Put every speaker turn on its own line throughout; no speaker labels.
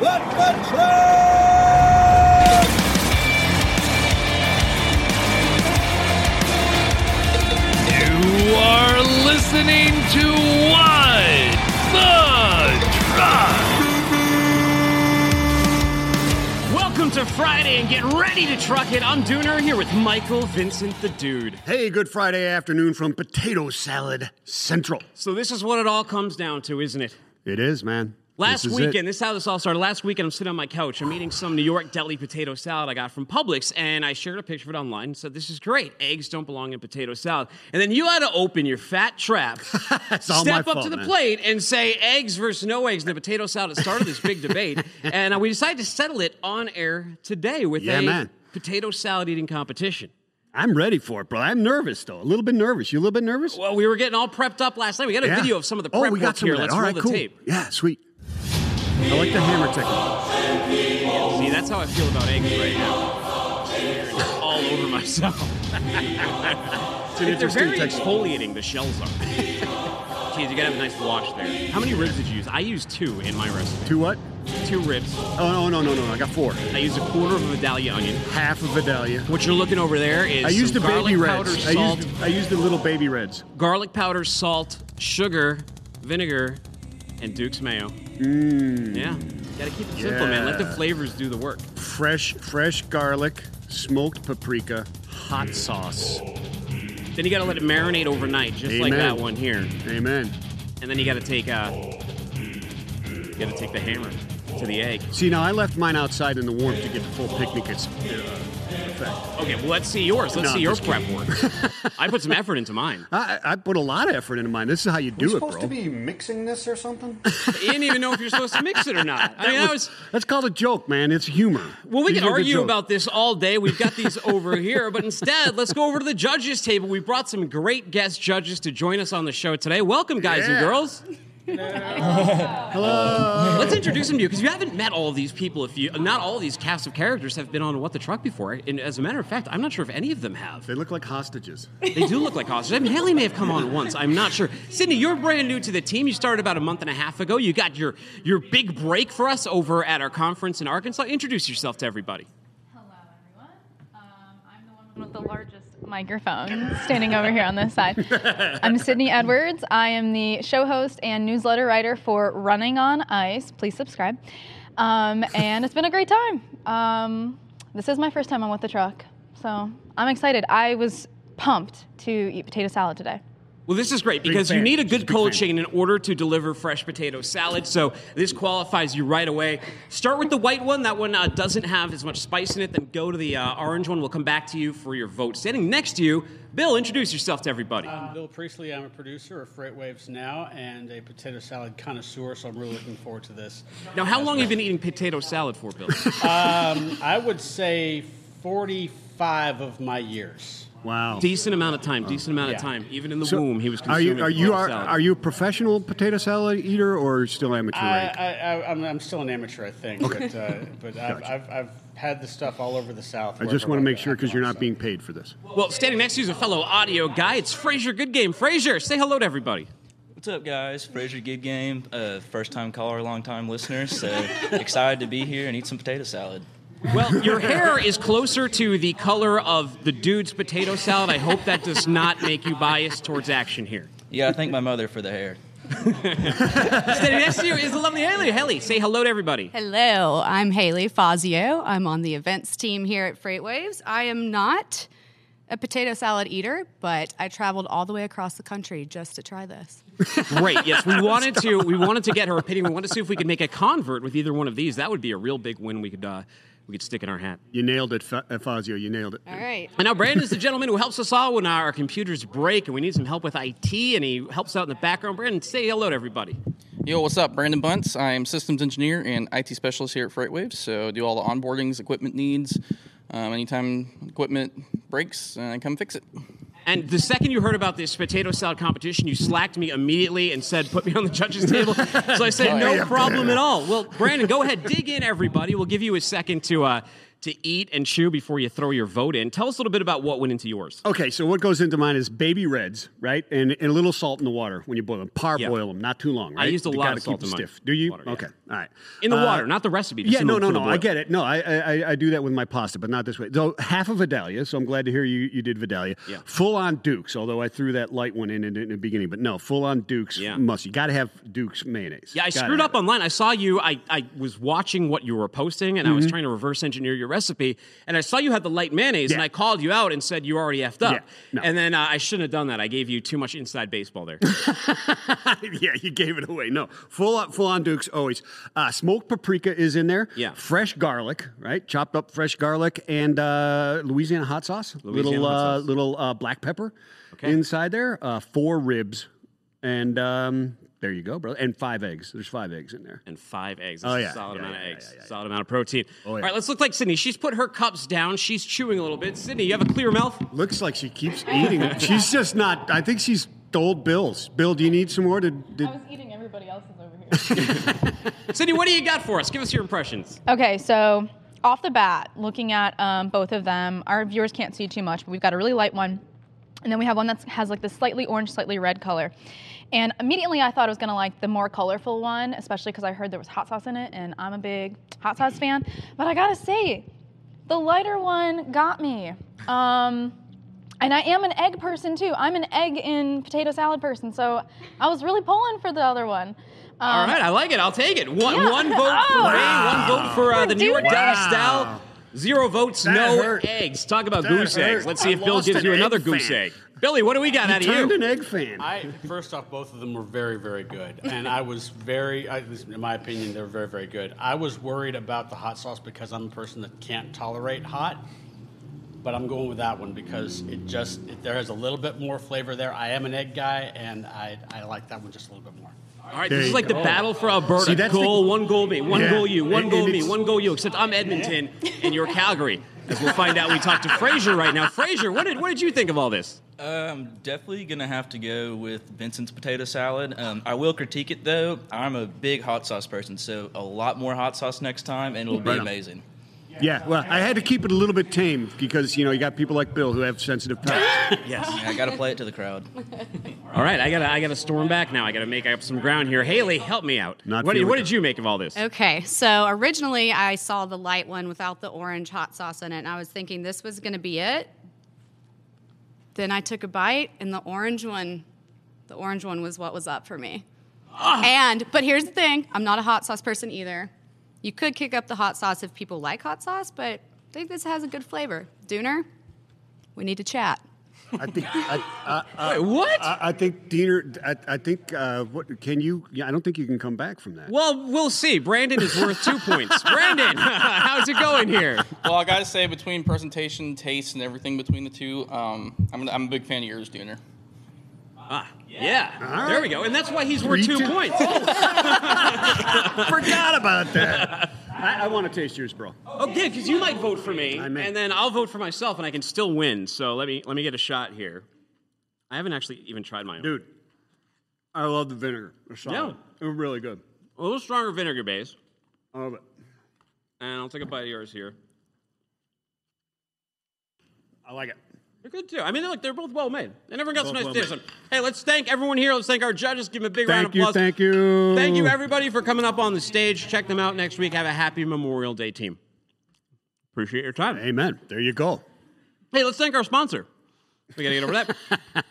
Let the truck!
You are listening to What the Truck.
Welcome to Friday and get ready to truck it. I'm Dooner here with Michael Vincent the Dude.
Hey, good Friday afternoon from Potato Salad Central.
So this is what it all comes down to, isn't it?
It is, man.
Last
This is it.
weekend, this is how this all started. Last weekend, I'm sitting on my couch. I'm eating some New York deli potato salad I got from Publix, and I shared a picture of it online and said, This is great. Eggs don't belong in potato salad. And then you had to open your fat trap, step up
fault,
to the
man.
plate, and say eggs versus no eggs in the potato salad. It started this big debate. And uh, we decided to settle it on air today with
Yeah,
a
man.
potato salad eating competition.
I'm ready for it, bro. I'm nervous, though. A little bit nervous. You a little bit nervous?
Well, we were getting all prepped up last night. We got a
Yeah.
video of some of the
oh,
prep
we
work
got some
here.
of that.
Let's
All
roll
right,
the
cool.
tape.
Yeah, sweet. I like the hammer technique.
See, that's how I feel about eggs right now. All over myself. They're very
texture.
exfoliating, the shells are. Jeez, you gotta have a nice wash there. How many ribs did you use? I used two in my recipe.
Two what?
Two ribs.
Oh, no, no, no, no. I got four.
I used a quarter of a Vidalia onion.
Half of a Vidalia.
What you're looking over there is
I used the baby
garlic powder,
reds. I used, I used the little baby reds.
garlic powder, salt, sugar, vinegar, and Duke's mayo. Mmm. Yeah. Gotta keep it simple, man. Let the flavors do the work.
Fresh, fresh garlic, smoked paprika, hot sauce.
Then you gotta let it marinate overnight, just like that one here.
Amen.
And then you gotta take uh you gotta take the hammer to the egg.
See, now I left mine outside in the warmth to get the full picnic ex- uh, effect.
Okay, well let's see yours. Let's
No,
see your
just
prep work. I put some effort into mine.
I, I put a lot of effort into mine. This is how you do
we
it,
supposed
bro.
Supposed to be mixing this or something?
You didn't even know if you're supposed to mix it or not. I mean, that was
That's called a joke, man. It's humor.
well, we
These
can argue about this all day. We've got these over here, but instead, let's go over to the judges table. We brought some great guest judges to join us on the show today. Welcome, guys and girls. Hello. Let's introduce them to you because you haven't met all of these people. If you, not all of these cast of characters have been on What the Truck before. And as a matter of fact, I'm not sure if any of them have.
They look like hostages.
They do look like hostages. I mean, Haley may have come on once. I'm not sure. Sydney, you're brand new to the team. You started about a month and a half ago. You got your your big break for us over at our conference in Arkansas. Introduce yourself to everybody.
Hello, everyone. Um, I'm the one with the largest microphone standing over here on this side. I'm Sydney Edwards. I am the show host and newsletter writer for Running on Ice. Please subscribe. Um, and it's been a great time. Um, this is my first time on What the Truck, so I'm excited. I was pumped to eat potato salad today.
Well, this is great because you need a good cold chain in order to deliver fresh potato salad. So this qualifies you right away. Start with the white one. That one uh, doesn't have as much spice in it. Then go to the uh, orange one. We'll come back to you for your vote. Standing next to you, Bill. Introduce yourself to everybody.
I'm Bill Priestley. I'm a producer of Freight Waves Now and a potato salad connoisseur, so I'm really looking forward to this.
now, how long have you been eating potato salad for, Bill?
I would say 45 of my years.
Wow.
decent amount of time. Decent amount of time. Even in the
So,
womb, he was
Are
consuming
you are you
potato
are,
salad.
are you a professional potato salad eater or still amateur
I,
rank?
I, I, I'm, I'm still an amateur, I think, but, uh, but I've, I've, I've had this stuff all over the South.
I just want to make sure because you're not being paid for this.
Well, standing next to you is a fellow audio guy. It's Frazier Good Game. Frazier, say hello to everybody.
What's up, guys? Fraser Good Game, uh, first time caller, long time listener. So excited to be here and eat some potato salad.
Well, your hair is closer to the color of the dude's potato salad. I hope that does not make you biased towards action here.
Yeah, I thank my mother for the hair.
Standing next to you is the lovely Haley. Haley, say hello to everybody.
Hello, I'm Haley Fazio. I'm on the events team here at FreightWaves. I am not a potato salad eater, but I traveled all the way across the country just to try this.
Great. Yes, we wanted to. We wanted to get her opinion. We wanted to see if we could make a convert with either one of these. That would be a real big win. We could uh, we could stick in our hat.
You nailed it, Fa- uh, Fazio. You nailed it.
All right.
And now Brandon is the gentleman who helps us all when our computers break and we need some help with IT, and he helps out in the background. Brandon, say hello to everybody.
Yo, what's up? Brandon Bunce. I'm systems engineer and IT specialist here at FreightWaves. So do all the onboardings, equipment needs. Um, anytime equipment breaks, uh, I come fix it.
And the second you heard about this potato salad competition, you slacked me immediately and said, "Put me on the judges' table." So I said, "No problem at all." Well, Brandon, go ahead, dig in, everybody. We'll give you a second to uh, to eat and chew before you throw your vote in. Tell us a little bit about what went into yours.
Okay, so what goes into mine is baby reds, right, and, and a little salt in the water when you boil them. Parboil them, not too long.
I
Right?
used a
You
lot of salt
keep
in
stiff. Do you?
water, yeah.
okay, all right.
In the
Uh,
water, not the recipe. just
Yeah, no, no, no. I get it. No, I, I I do that with my pasta, but not this way. So half of Vidalia. So I'm glad to hear you you did Vidalia.
Yeah.
Full on Dukes. Although I threw that light one in in, in the beginning, but no, full on Dukes.
Yeah.
Must. You got to have Dukes mayonnaise.
Yeah, I
Gotta
screwed up online. I saw you. I, I was watching what you were posting, and I was trying to reverse engineer your recipe. And I saw you had the light mayonnaise, and
Mm-hmm.
I called you out and said you already effed up.
Yeah, no.
And then uh, I shouldn't have done that. I gave you too much inside baseball there.
yeah, you gave it away. No, full on, full on Dukes always. Uh, smoked paprika is in there.
Yeah.
Fresh garlic, right? Chopped up fresh garlic and uh, Louisiana hot sauce.
Louisiana
little
hot
uh,
sauce.
little uh, black pepper
Okay.
inside there. Uh, four ribs, and um, there you go, brother. And five eggs. There's five eggs in there.
and five eggs.
Oh, yeah.
a solid
Yeah,
amount
yeah,
of eggs.
yeah, yeah.
Solid amount of protein.
Oh,
All
yeah.
right, let's look like Sydney. She's put her cups down. She's chewing a little bit. Sydney, you have a clear mouth?
Looks like she keeps eating. she's just not. I think she's told Bill's. Bill, do you need some more? Did, did,
I was eating everybody else's over here.
Sydney, what do you got for us? Give us your impressions.
Okay, so off the bat, looking at um, both of them, our viewers can't see too much, but we've got a really light one, and then we have one that has like the slightly orange, slightly red color. And immediately I thought I was gonna like the more colorful one, especially because I heard there was hot sauce in it, and I'm a big hot sauce fan. But I gotta say, the lighter one got me. Um, and I am an egg person too. I'm an egg in potato salad person, so I was really pulling for the other one.
All
Um,
right, I like it. I'll take it. One,
Yeah.
one vote for
Oh.
me, one vote for uh, the New York
doing
style. Zero votes,
That
no
hurt.
eggs. Talk about
That
goose eggs. Let's see
I
if Bill gives you
egg
another goose
fan.
egg. Billy, what do we got out of you?
turned
you?
an egg fan.
I first off, both of them were very, very good, and I was very, I, in my opinion, they were very, very good. I was worried about the hot sauce because I'm a person that can't tolerate hot, but I'm going with that one because it just it, there has a little bit more flavor there. I am an egg guy, and I, I like that one just a little bit more.
All right,
There
this is
you
like the battle for Alberta.
See, that's the-
goal, one goal me, one
Yeah.
goal you, one
And-
goal
and
me, one goal you. Except I'm Edmonton and you're Calgary. As we'll find out, we talked to Fraser right now. Fraser, what did what did you think of all this?
I'm definitely gonna have to go with Vincent's potato salad. Um, I will critique it though. I'm a big hot sauce person, so a lot more hot sauce next time, and it'll be
Right on.
amazing.
Yeah, well, I had to keep it a little bit tame because you know you got people like Bill who have sensitive palates.
Yes.
I got to play it to the crowd.
All right, I gotta I gotta storm back now. I gotta make up some ground here. Haley, help me out.
Not
what, did, what did you make of all this?
Okay, so originally I saw the light one without the orange hot sauce in it, and I was thinking this was going to be it. Then I took a bite, and the orange one, the orange one was what was up for me. Ah! And but here's the thing: I'm not a hot sauce person either. You could kick up the hot sauce if people like hot sauce, but I think this has a good flavor. Dooner, we need to chat.
I think. I, I, I,
Wait, what?
I, I think Dooner. I, I think. Uh, what can you? Yeah, I don't think you can come back from that.
well, we'll see. Brandon is worth two points. Brandon, how's it going here?
Well, I gotta say, between presentation, taste, and everything between the two, um, I'm, I'm a big fan of yours, Dooner.
Ah, yeah. There we go. And that's why he's worth two points.
Forgot about that. I, I want to taste yours, bro.
Okay, because you might vote for me,
I may.
and then I'll vote for myself, and I can still win. So let me let me get a shot here. I haven't actually even tried my own.
Dude, I love the vinegar. It's solid.
Yeah.
It was really good.
A little stronger vinegar base,
I love it.
and I'll take a bite of yours here.
I like it.
They're good too. I mean, look, they're both well made, and everyone got some nice
well
taste. Hey, let's thank everyone here. Let's thank our judges. Give them a big round of
you.
applause.
Thank you.
Thank you, everybody, for coming up on the stage. Check them out next week. Have a happy Memorial Day, team. Appreciate your time.
Amen. There you go.
Hey, let's thank our sponsor. We got to get over that.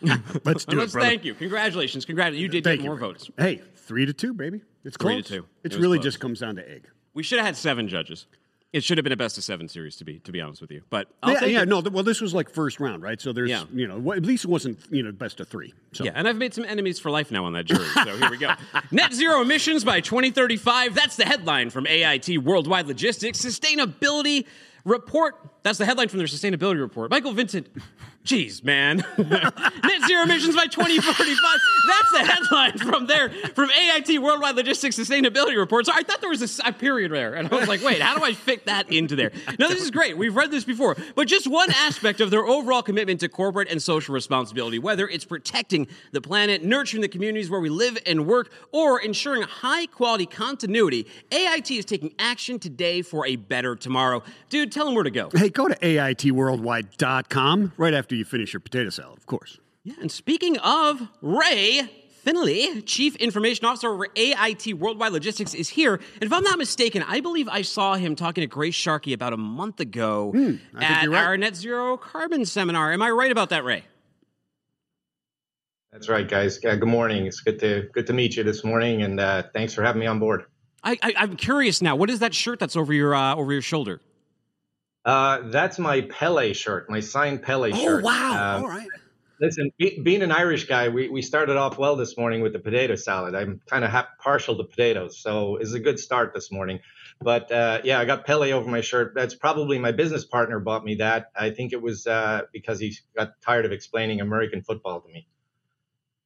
Let's do it,
let's
brother.
thank you. Congratulations. Congratulations. You did
Thank
get
you.
more votes.
Hey, three to two, baby. It's
Three
close.
to two.
It
It
really
close.
just comes down to egg.
We should have had seven judges. It should have been a best of seven series to be to be honest with you. But I'll
yeah, yeah,
it.
no. Well, this was like first round, right? So there's,
Yeah.
you know, at least it wasn't, you know, best of three. So
Yeah, and I've made some enemies for life now on that jury. So here we go. Net zero emissions by 2035. That's the headline from AIT Worldwide Logistics Sustainability Report. That's the headline from their sustainability report. Michael Vincent, geez, man. Net zero emissions by 2045. That's the headline from there, from AIT Worldwide Logistics Sustainability Report. So I thought there was a period there. And I was like, wait, how do I fit that into there? No, this is great. We've read this before. But just one aspect of their overall commitment to corporate and social responsibility, whether it's protecting the planet, nurturing the communities where we live and work, or ensuring high quality continuity, AIT is taking action today for a better tomorrow. Dude, tell them where to go.
Hey, go to AITworldwide.com right after you finish your potato salad, of course.
Yeah, and speaking of Ray Fennelly, Chief Information Officer over AIT Worldwide Logistics, is here. And if I'm not mistaken, I believe I saw him talking to Grace Sharkey about a month ago
I think
at
you're right.
our Net Zero Carbon Seminar. Am I right about that, Ray?
That's right, guys. Uh, good morning. It's good to good to meet you this morning, and uh, thanks for having me on board.
I, I, I'm curious now. What is that shirt that's over your uh, over your shoulder?
Uh, that's my Pele shirt, my signed Pele
Oh,
shirt.
Oh wow.
Um,
All right.
Listen, be, being an Irish guy, we, we started off well this morning with the potato salad. I'm kind of ha- partial to potatoes, so it's a good start this morning. But uh, yeah, I got Pele over my shirt. That's probably my business partner bought me that. I think it was uh, because he got tired of explaining American football to me.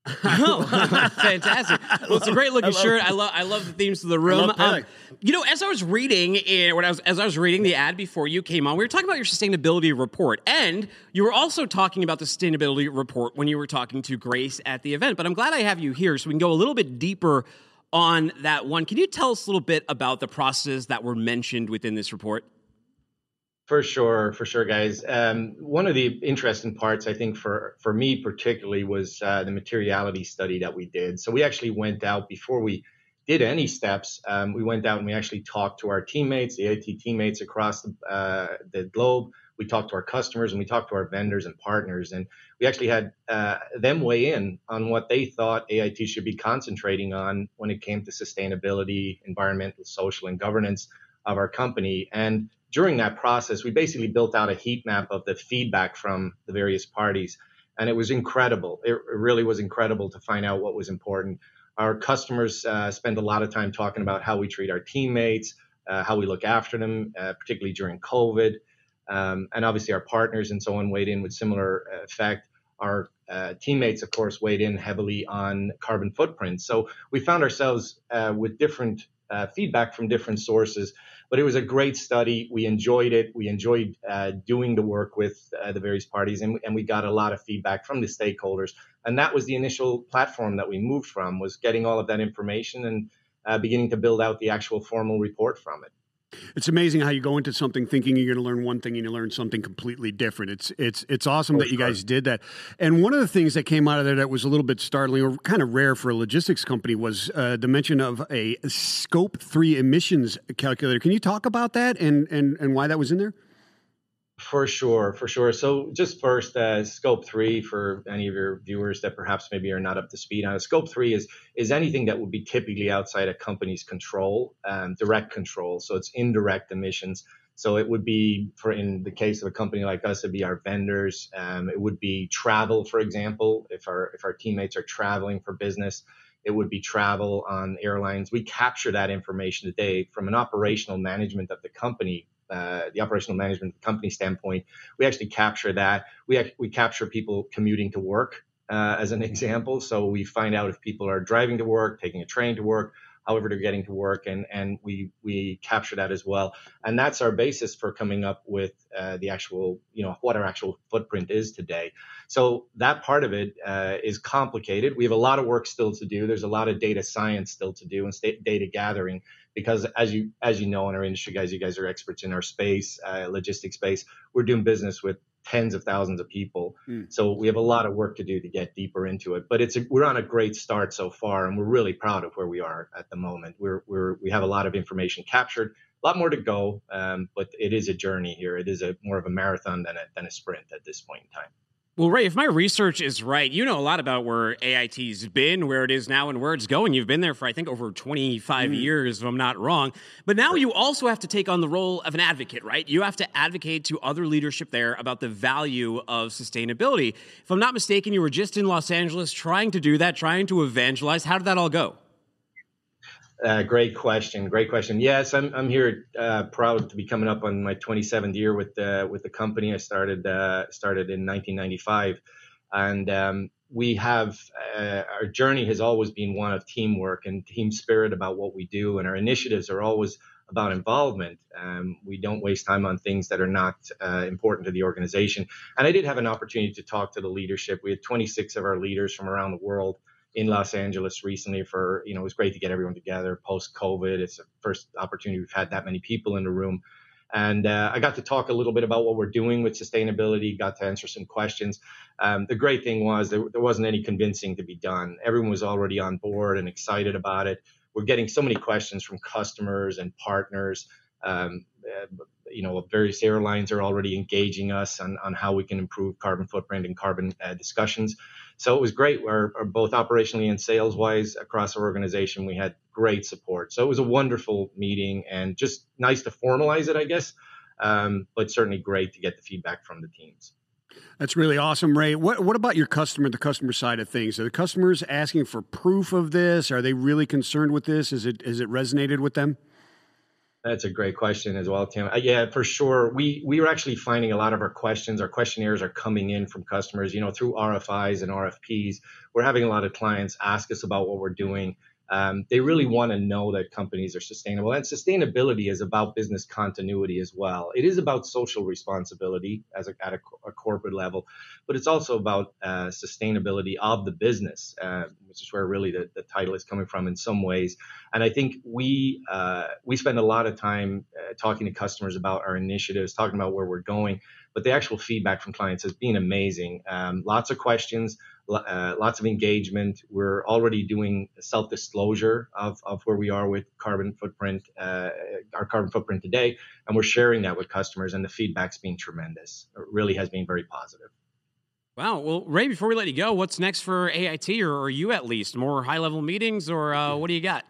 oh, fantastic! Well, it's a great looking shirt. I love I love the themes of the room. Um,
love
you know, as I was reading eh, when I was as I was reading the ad before you came on, we were talking about your sustainability report, and you were also talking about the sustainability report when you were talking to Grace at the event. But I'm glad I have you here so we can go a little bit deeper on that one. Can you tell us a little bit about the processes that were mentioned within this report?
For sure, for sure, guys. Um, one of the interesting parts, I think, for for me particularly, was uh, the materiality study that we did. So we actually went out before we did any steps. Um, we went out and we actually talked to our teammates, the AIT teammates across the, uh, the globe. We talked to our customers and we talked to our vendors and partners, and we actually had uh, them weigh in on what they thought AIT should be concentrating on when it came to sustainability, environmental, social, and governance of our company. And during that process, we basically built out a heat map of the feedback from the various parties. And it was incredible. It really was incredible to find out what was important. Our customers uh, spend a lot of time talking about how we treat our teammates, uh, how we look after them, uh, particularly during COVID. Um, and obviously, our partners and so on weighed in with similar uh, effect. Our uh, teammates, of course, weighed in heavily on carbon footprint. So we found ourselves uh, with different feedback from different sources but it was a great study. We enjoyed it. We enjoyed uh, doing the work with uh, the various parties, and, and we got a lot of feedback from the stakeholders. And that was the initial platform that we moved from, was getting all of that information and uh, beginning to build out the actual formal report from it.
It's amazing how you go into something thinking you're going to learn one thing and you learn something completely different. It's it's it's awesome that you guys did that. And one of the things that came out of there that was a little bit startling or kind of rare for a logistics company was uh, the mention of a scope three emissions calculator. Can you talk about that and and and why that was in there?
For sure, for sure. So, just first, uh, scope three for any of your viewers that perhaps maybe are not up to speed on it. Scope three is is anything that would be typically outside a company's control, um, direct control. So it's indirect emissions. So it would be, for in the case of a company like us, it'd be our vendors. Um, it would be travel, for example, if our if our teammates are traveling for business. It would be travel on airlines. We capture that information today from an operational management of the company uh, the operational management company standpoint, we actually capture that. We we capture people commuting to work uh, as an example. So we find out if people are driving to work, taking a train to work, however they're getting to work, and and we we capture that as well. And that's our basis for coming up with uh, the actual you know what our actual footprint is today. So that part of it uh, is complicated. We have a lot of work still to do. There's a lot of data science still to do and sta- data gathering because as you as you know in our industry guys you guys are experts in our space uh, logistics space we're doing business with tens of thousands of people.
Mm.
so we have a lot of work to do to get deeper into it but it's a, we're on a great start so far and we're really proud of where we are at the moment. We're, we're we have a lot of information captured a lot more to go um, but it is a journey here. It is a more of a marathon than a, than a sprint at this point in time
Well, Ray, if my research is right, you know a lot about where AIT's been, where it is now, and where it's going. You've been there for, I think, over 25 mm-hmm. years, if I'm not wrong. But now you also have to take on the role of an advocate, right? You have to advocate to other leadership there about the value of sustainability. If I'm not mistaken, you were just in Los Angeles trying to do that, trying to evangelize. How did that all go?
Uh, great question. Great question. Yes, I'm, I'm here uh, proud to be coming up on my 27th year with the with the company. I started uh, started in 1995, and um, we have uh, our journey has always been one of teamwork and team spirit about what we do, and our initiatives are always about involvement. Um, we don't waste time on things that are not uh, important to the organization. And I did have an opportunity to talk to the leadership. We had 26 of our leaders from around the world in Los Angeles recently for, you know, it was great to get everyone together post COVID. It's the first opportunity we've had that many people in the room. And uh, I got to talk a little bit about what we're doing with sustainability, got to answer some questions. Um, the great thing was there, there wasn't any convincing to be done. Everyone was already on board and excited about it. We're getting so many questions from customers and partners. Um, uh, you know, various airlines are already engaging us on, on how we can improve carbon footprint and carbon uh, discussions. So it was great. We're, we're both operationally and sales wise across our organization. We had great support. So it was a wonderful meeting and just nice to formalize it, I guess. Um, but certainly great to get the feedback from the teams.
That's really awesome, Ray. What what about your customer, the customer side of things? Are the customers asking for proof of this? Are they really concerned with this? Is it is it resonated with them?
That's a great question as well, Tim. Uh, yeah, for sure. We we are actually finding a lot of our questions, our questionnaires are coming in from customers, you know, through RFIs and RFPs. We're having a lot of clients ask us about what we're doing. Um, they really want to know that companies are sustainable. And sustainability is about business continuity as well. It is about social responsibility as a, at a, a corporate level, but it's also about uh, sustainability of the business, uh, which is where really the, the, title is coming from in some ways. And I think we uh, we spend a lot of time uh, talking to customers about our initiatives, talking about where we're going. But the actual feedback from clients has been amazing. Um, lots of questions uh, lots of engagement. We're already doing self disclosure of, of where we are with carbon footprint, uh, our carbon footprint today, and we're sharing that with customers, and the feedback's been tremendous. It really has been very positive.
Wow. Well, Ray, before we let you go, what's next for AIT, or, or you at least? More high level meetings, or uh, what do you got?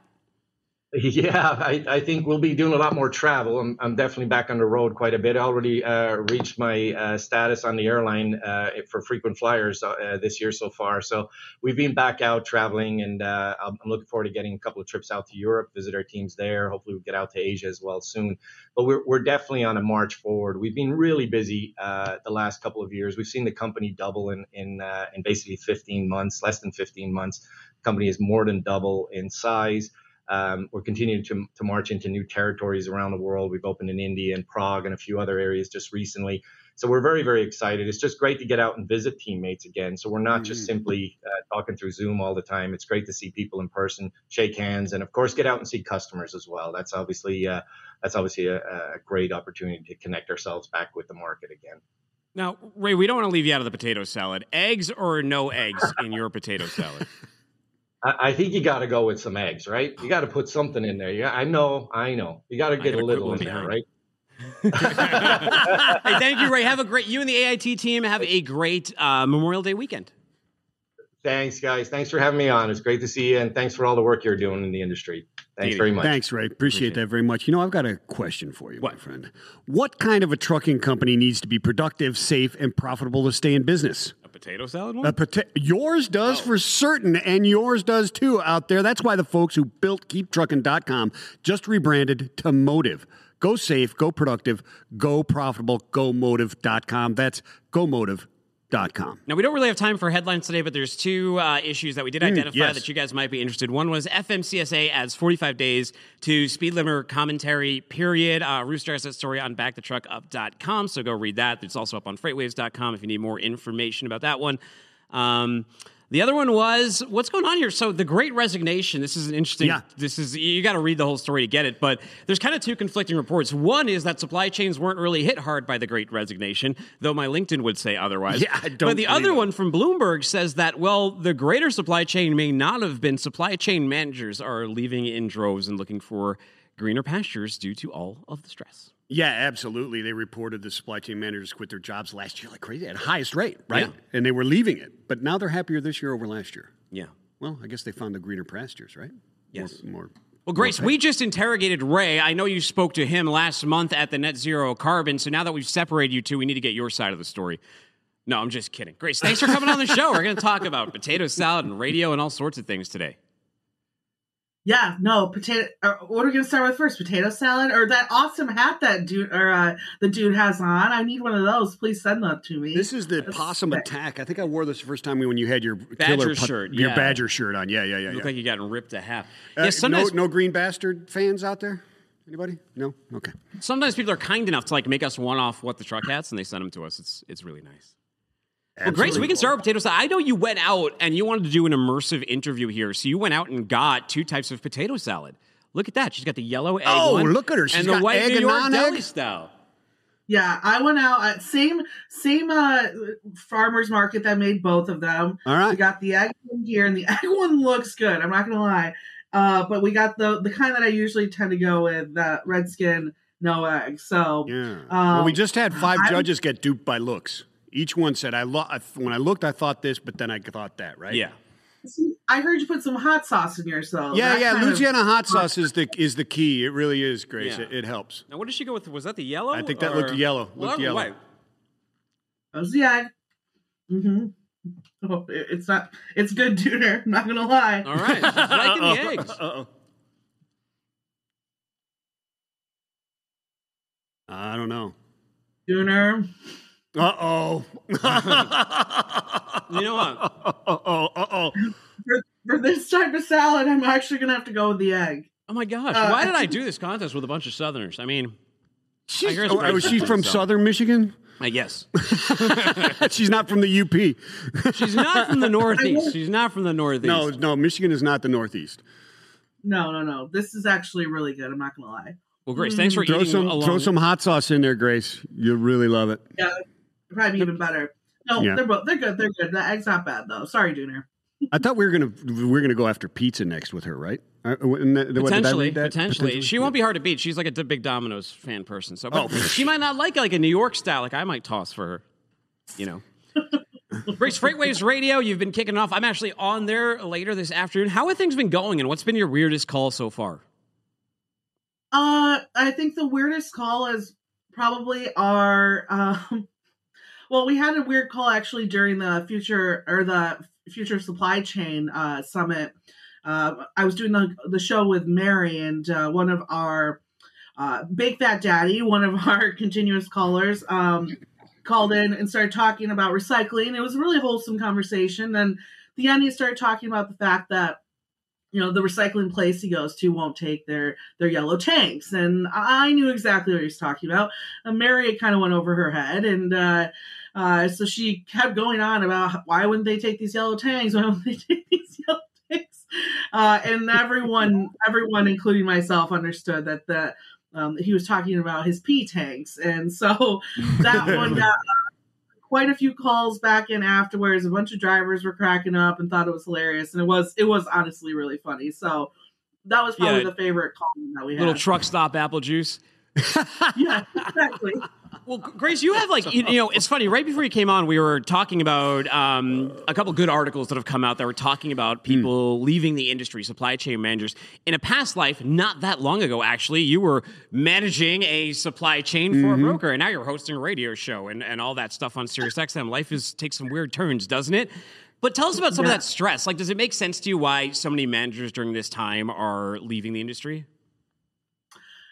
Yeah, I, I, think we'll be doing a lot more travel. I'm, I'm definitely back on the road quite a bit. I already uh, reached my uh, status on the airline uh, for frequent flyers uh, this year so far. So we've been back out traveling, and uh, I'm looking forward to getting a couple of trips out to Europe, visit our teams there. Hopefully, we will get out to Asia as well soon. But we're, we're definitely on a march forward. We've been really busy uh, the last couple of years. We've seen the company double in in, in basically 15 months, less than 15 months. The company is more than double in size. Um, we're continuing to, to march into new territories around the world. We've opened in India and Prague and a few other areas just recently. So we're very, very excited. It's just great to get out and visit teammates again. So we're not mm-hmm. just simply uh, talking through Zoom all the time. It's great to see people in person, shake hands, and of course get out and see customers as well. That's obviously uh, that's obviously a, a great opportunity to connect ourselves back with the market again.
Now, Ray, we don't want to leave you out of the potato salad. Eggs or no eggs in your potato salad?
I, think you got to go with some eggs, right? You got to put something in there. Yeah, I know, I know. You got to get a little in there, right?
hey, thank you, Ray. Have a great you and the AIT team have a great uh, Memorial Day weekend.
Thanks, guys. Thanks for having me on. It's great to see you, and thanks for all the work you're doing in the industry. Thanks very much.
Thanks, Ray. Appreciate, Appreciate that very much. You know, I've got a question for you, what? my friend. What kind of a trucking company needs to be productive, safe, and profitable to stay in business?
Potato salad one?
A pota- yours does oh. for certain, and yours does too out there. That's why the folks who built KeepTruckin.com just rebranded to Motive. Go safe, go productive, go profitable, go motive.com. That's go motive
now, we don't really have time for headlines today, but there's two uh, issues that we did hmm, identify mm, yes. that you guys might be interested. One was FMCSA adds 45 days to speed limiter commentary period. Uh, Rooster has that story on backthetruckup.com, so go read that. It's also up on freightwaves.com if you need more information about that one. Um, the other one was what's going on here. So the Great Resignation. This is an interesting. Yeah. This is you got to read the whole story to get it. But there's kind of two conflicting reports. One is that supply chains weren't really hit hard by the Great Resignation, though my LinkedIn would say otherwise.
Yeah, don't.
but the other one from Bloomberg says that well, the greater supply chain may not have been. Supply chain managers are leaving in droves and looking for greener pastures due to all of the stress.
Yeah, absolutely. They reported the supply chain managers quit their jobs last year like crazy at highest rate, right? Yeah. And they were leaving it, but now they're happier this year over last year.
Yeah.
Well, I guess they found the greener pastures, right?
Yes.
More. more
well, Grace, we just interrogated Ray. I know you spoke to him last month at the Net Zero Carbon. So now that we've separated you two, we need to get your side of the story. No, I'm just kidding. Grace, thanks for coming on the show. We're going to talk about potato salad and radio and all sorts of things today.
Yeah, no potato. Uh, what are we gonna start with first? Potato salad or that awesome hat that dude or uh, the dude has on? I need one of those. Please send that to me.
This is the
That's
possum
sick.
attack. I think I wore this the first time when you had your
Badger
killer
shirt,
your
yeah.
badger shirt on. Yeah, yeah, yeah.
You look
yeah.
like you got ripped to half.
Uh,
yeah, sometimes
no, no green bastard fans out there. Anybody? No. Okay.
sometimes people are kind enough to like make us one off what the truck hats and they send them to us. It's it's really nice. Well, Grace, we can start with potato salad. I know you went out and you wanted to do an immersive interview here, so you went out and got two types of potato salad. Look at that. She's got the yellow egg
Oh,
one
look at her. She's
and the
got
white
egg
New
and
York deli style.
Yeah, I went out at same same uh farmers market that made both of them.
All right.
We got the egg one here, and the egg one looks good. I'm not gonna lie. Uh, but we got the the kind that I usually tend to go with, that redskin no egg. So
Yeah.
Um,
well, we just had five
I-
judges get duped by looks. Each one said, "I, lo- I when I looked, I thought this, but then I thought that." Right?
Yeah.
I heard you put some hot sauce in yours, though.
Yeah,
That
yeah.
kind of-
Louisiana hot sauce is the is the key. It really is, Grace.
Yeah.
It, it helps.
Now, what did she go with? Was that the yellow?
I think that
or-
looked yellow.
Well,
Looked
that
yellow.
white.
That was the egg. Mm-hmm. Oh, it- it's not. It's good, Dooner. I'm not gonna lie.
All right. She's liking the eggs.
Uh-oh. I don't know.
Dooner.
Uh oh.
You know what?
Uh oh. Uh oh.
For, for this type of salad, I'm actually gonna have to go with the egg.
Oh my gosh!
Uh,
Why did I do this contest with a bunch of Southerners? I mean,
She's,
guess
oh,
Grace
was she from
so.
Southern Michigan?
I guess
She's not from the UP.
she's not from the Northeast. She's not from the Northeast.
No, no. Michigan is not the Northeast.
No, no, no. This is actually really good. I'm not gonna lie.
Well, Grace, thanks for
Throw
eating
some
along.
throw some hot sauce in there, Grace. You'll really love it.
Yeah, probably even better. No,
Yeah.
they're both they're good. They're good. The egg's not bad though. Sorry, Dooner.
I thought we were gonna we were gonna go after pizza next with her, right? Uh, wasn't what-
Potentially, potentially, she won't be hard to beat. She's like a big Domino's fan person, so
Oh.
she might not like like a New York style. Like I might toss for her, you know. Grace Freightwaves Radio, you've been kicking off. I'm actually on there later this afternoon. How have things been going, and what's been your weirdest call so far?
Uh, I think the weirdest call is probably our. Um, well, we had a weird call actually during the future or the future supply chain uh, summit. Uh, I was doing the the show with Mary, and uh, one of our uh, Big Fat Daddy, one of our continuous callers, um, called in and started talking about recycling. It was a really wholesome conversation. And the end, he started talking about the fact that you know the recycling place he goes to won't take their their yellow tanks and i knew exactly what he was talking about and mary kind of went over her head and uh, uh, so she kept going on about why wouldn't they take these yellow tanks why wouldn't they take these yellow tanks uh, and everyone everyone including myself understood that the um, he was talking about his p tanks and so that one got quite a few calls back in afterwards. A bunch of drivers were cracking up and thought it was hilarious, and it was it was honestly really funny. So that was probably
Yeah.
the favorite call that we had.
Little truck stop apple juice.
yeah, exactly.
Well, Grace, you have like you, you know, it's funny. Right before you came on, we were talking about um, a couple good articles that have come out that were talking about people leaving the industry, supply chain managers. In a past life, not that long ago, actually, you were managing a supply chain for a broker, and now you're hosting a radio show and, and all that stuff on SiriusXM. Life is takes some weird turns, doesn't it? But tell us about some of that stress. Like, does it make sense to you why so many managers during this time are leaving the industry?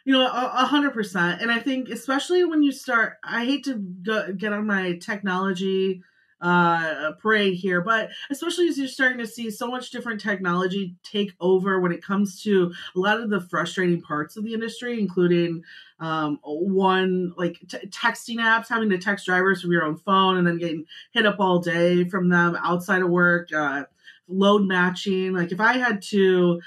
You know, a hundred percent. And I think especially when you start, I hate to go, get on my technology uh parade here but especially as you're starting to see so much different technology take over when it comes to a lot of the frustrating parts of the industry including um one like t- texting apps having to text drivers from your own phone and then getting hit up all day from them outside of work uh load matching like if i had to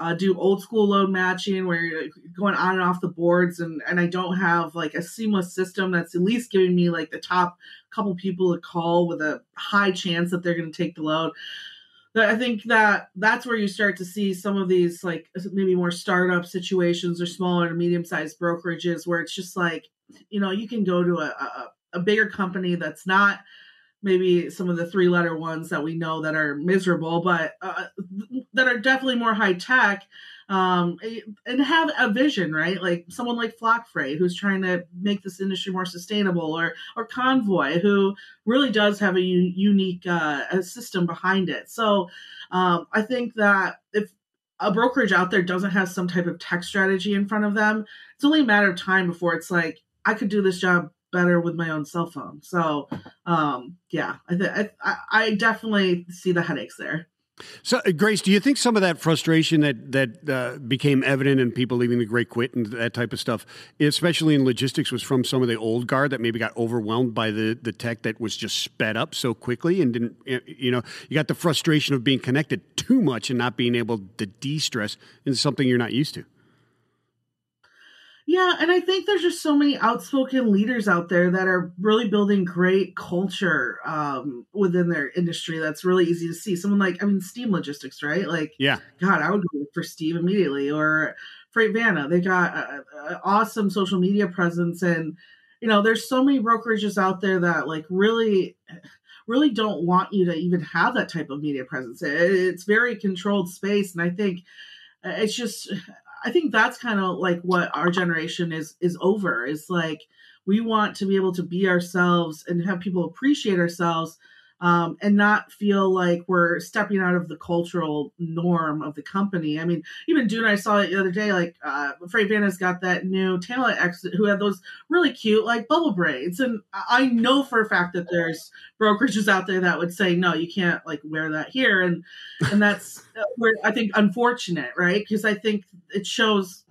uh, do old school load matching where you're going on and off the boards and and I don't have like a seamless system that's at least giving me like the top couple people to call with a high chance that they're going to take the load. That I think that that's where you start to see some of these like maybe more startup situations or smaller to medium sized brokerages where it's just like you know you can go to a, a, a bigger company that's not maybe some of the three letter ones that we know that are miserable, but uh, that are definitely more high tech um, and have a vision, right? Like someone like Flock Freight, who's trying to make this industry more sustainable, or or Convoy, who really does have a u- unique uh, a system behind it. So um, I think that if a brokerage out there doesn't have some type of tech strategy in front of them, it's only a matter of time before it's like I could do this job better with my own cell phone. So, um, yeah, I, th- I I definitely see the headaches there.
So, uh, Grace, do you think some of that frustration that that uh, became evident in people leaving the Great Quit and that type of stuff, especially in logistics, was from some of the old guard that maybe got overwhelmed by the the tech that was just sped up so quickly and didn't, you know, you got the frustration of being connected too much and not being able to de-stress into something you're not used to.
Yeah, and I think there's just so many outspoken leaders out there that are really building great culture um, within their industry. That's really easy to see. Someone like, I mean, Steam Logistics, right? Like,
yeah,
God, I would go for Steve immediately. Or Freight Vanna, they got an awesome social media presence, and you know, there's so many brokerages out there that like really really don't want you to even have that type of media presence. It's very controlled space, and I think uh, it's just I think that's kind of like what our generation is is over. Is like we want to be able to be ourselves and have people appreciate ourselves um, and not feel like we're stepping out of the cultural norm of the company. I mean, even Dune, I saw it the other day, like uh, Freight Vanna's got that new talent exit who had those really cute like bubble braids. And I know for a fact that there's brokerages out there that would say, no, you can't like wear that here. And, and that's uh, where I think unfortunate, right? Because I think it shows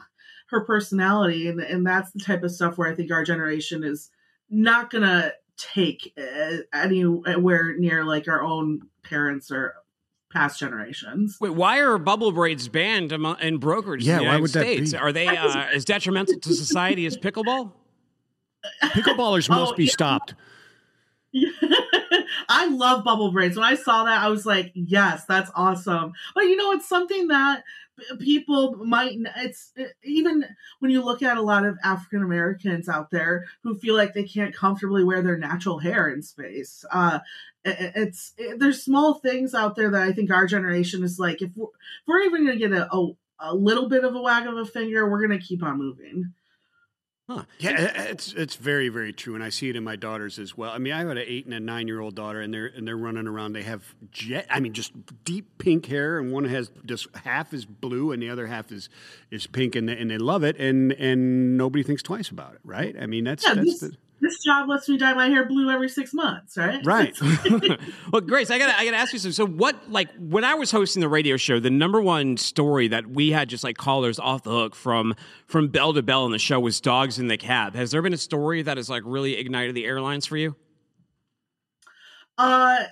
her personality and, and that's the type of stuff where I think our generation is not gonna take uh, anywhere near like our own parents or past generations.
Wait, why are bubble braids banned in brokerage
yeah,
in the United
why would
States?
That be?
Are they uh, as detrimental to society as pickleball?
Pickleballers must oh, be yeah. stopped.
I love bubble braids. When I saw that, I was like, yes, that's awesome. But you know, it's something that people might it's even when you look at a lot of african americans out there who feel like they can't comfortably wear their natural hair in space uh it's it, there's small things out there that i think our generation is like if we're, if we're even gonna get a, a, a little bit of a wag of a finger we're gonna keep on moving
Huh. Yeah, it's it's very very true, and I see it in my daughters as well. I mean, I have an eight and a nine year old daughter, and they're and they're running around. They have jet, I mean, just deep pink hair, and one has just half is blue, and the other half is is pink, and they, and they love it, and and nobody thinks twice about it, right? I mean, that's
yeah,
that's
the, this job lets me dye my hair blue every six months, right?
Right.
well, Grace, I gotta I gotta ask you something. So, what like when I was hosting the radio show, the number one story that we had just like callers off the hook from from bell to bell in the show was dogs in the cab. Has there been a story that has like really ignited the airlines for you?
Uh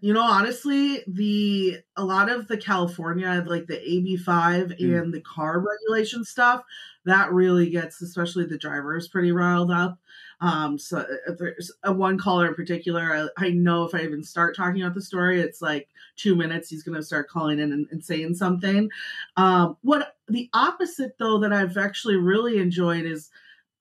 you know honestly the a lot of the california like the ab5 mm. and the CARB regulation stuff that really gets especially the drivers pretty riled up um, so uh, there's a one caller in particular. I, I, know if I even start talking about the story, it's like two minutes. He's going to start calling in and, and saying something. Um, what the opposite though that I've actually really enjoyed is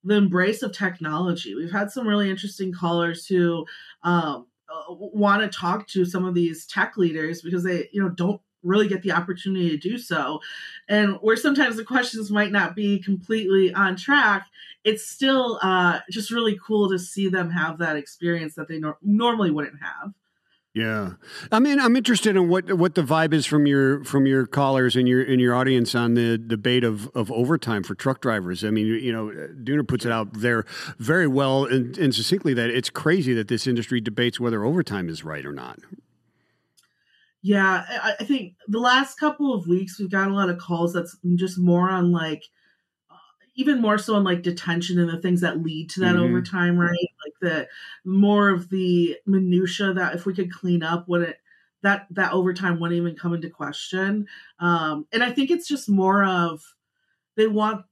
the embrace of technology. We've had some really interesting callers who um, uh, want to talk to some of these tech leaders because they, you know, don't really get the opportunity to do so. And where sometimes the questions might not be completely on track, it's still uh, just really cool to see them have that experience that they nor- normally wouldn't have.
Yeah, I mean, I'm interested in what what the vibe is from your from your callers and your in your audience on the debate of of overtime for truck drivers. I mean, you know, Dooner puts it out there very well and, and succinctly that it's crazy that this industry debates whether overtime is right or not.
Yeah, I, I think the last couple of weeks we've got a lot of calls that's just more on like even more so on like detention and the things that lead to that mm-hmm. overtime, right? Like the more of the minutia that if we could clean up, would it that that overtime wouldn't even come into question. Um, and I think it's just more of they want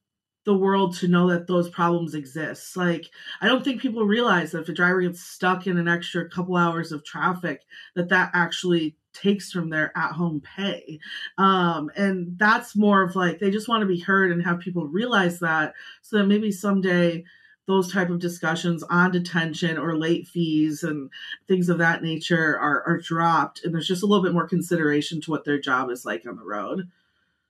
the world to know that those problems exist. Like I don't think people realize that if a driver gets stuck in an extra couple hours of traffic, that that actually takes from their at home pay. Um, and that's more of like they just want to be heard and have people realize that so that maybe someday those type of discussions on detention or late fees and things of that nature are, are dropped and there's just a little bit more consideration to what their job is like on the road.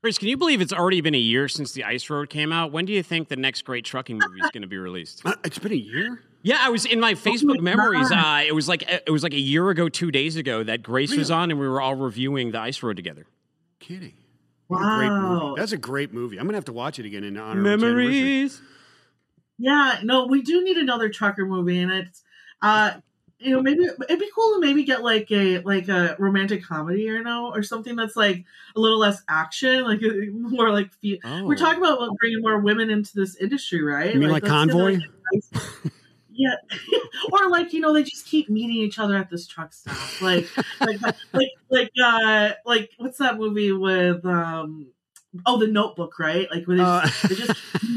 Chris, can you believe it's already been a year since the Ice Road came out? When do you think the next great trucking movie is going to be released?
Uh, it's been a year.
Yeah, I was in my Facebook oh my memories. Uh, it was like it was like a year ago, two days ago that Grace really? was on, and we were all reviewing the Ice Road together.
Kidding. What a great
Wow.
movie. That's a great movie. I'm gonna have to watch it again in honor of.
Memories.
Yeah, no, we do need another trucker movie, and it's, uh, you know, maybe it'd be cool to maybe get like a like a romantic comedy, you know, or something that's like a little less action, like uh, more like fe-
Oh.
we're talking about bringing more women into this industry, right?
You mean like
that's gonna,
Convoy?
yeah, or like you know they just keep meeting each other at this truck stop, like like like like uh like what's that movie with um oh the Notebook, right? Like where they
Uh,
just,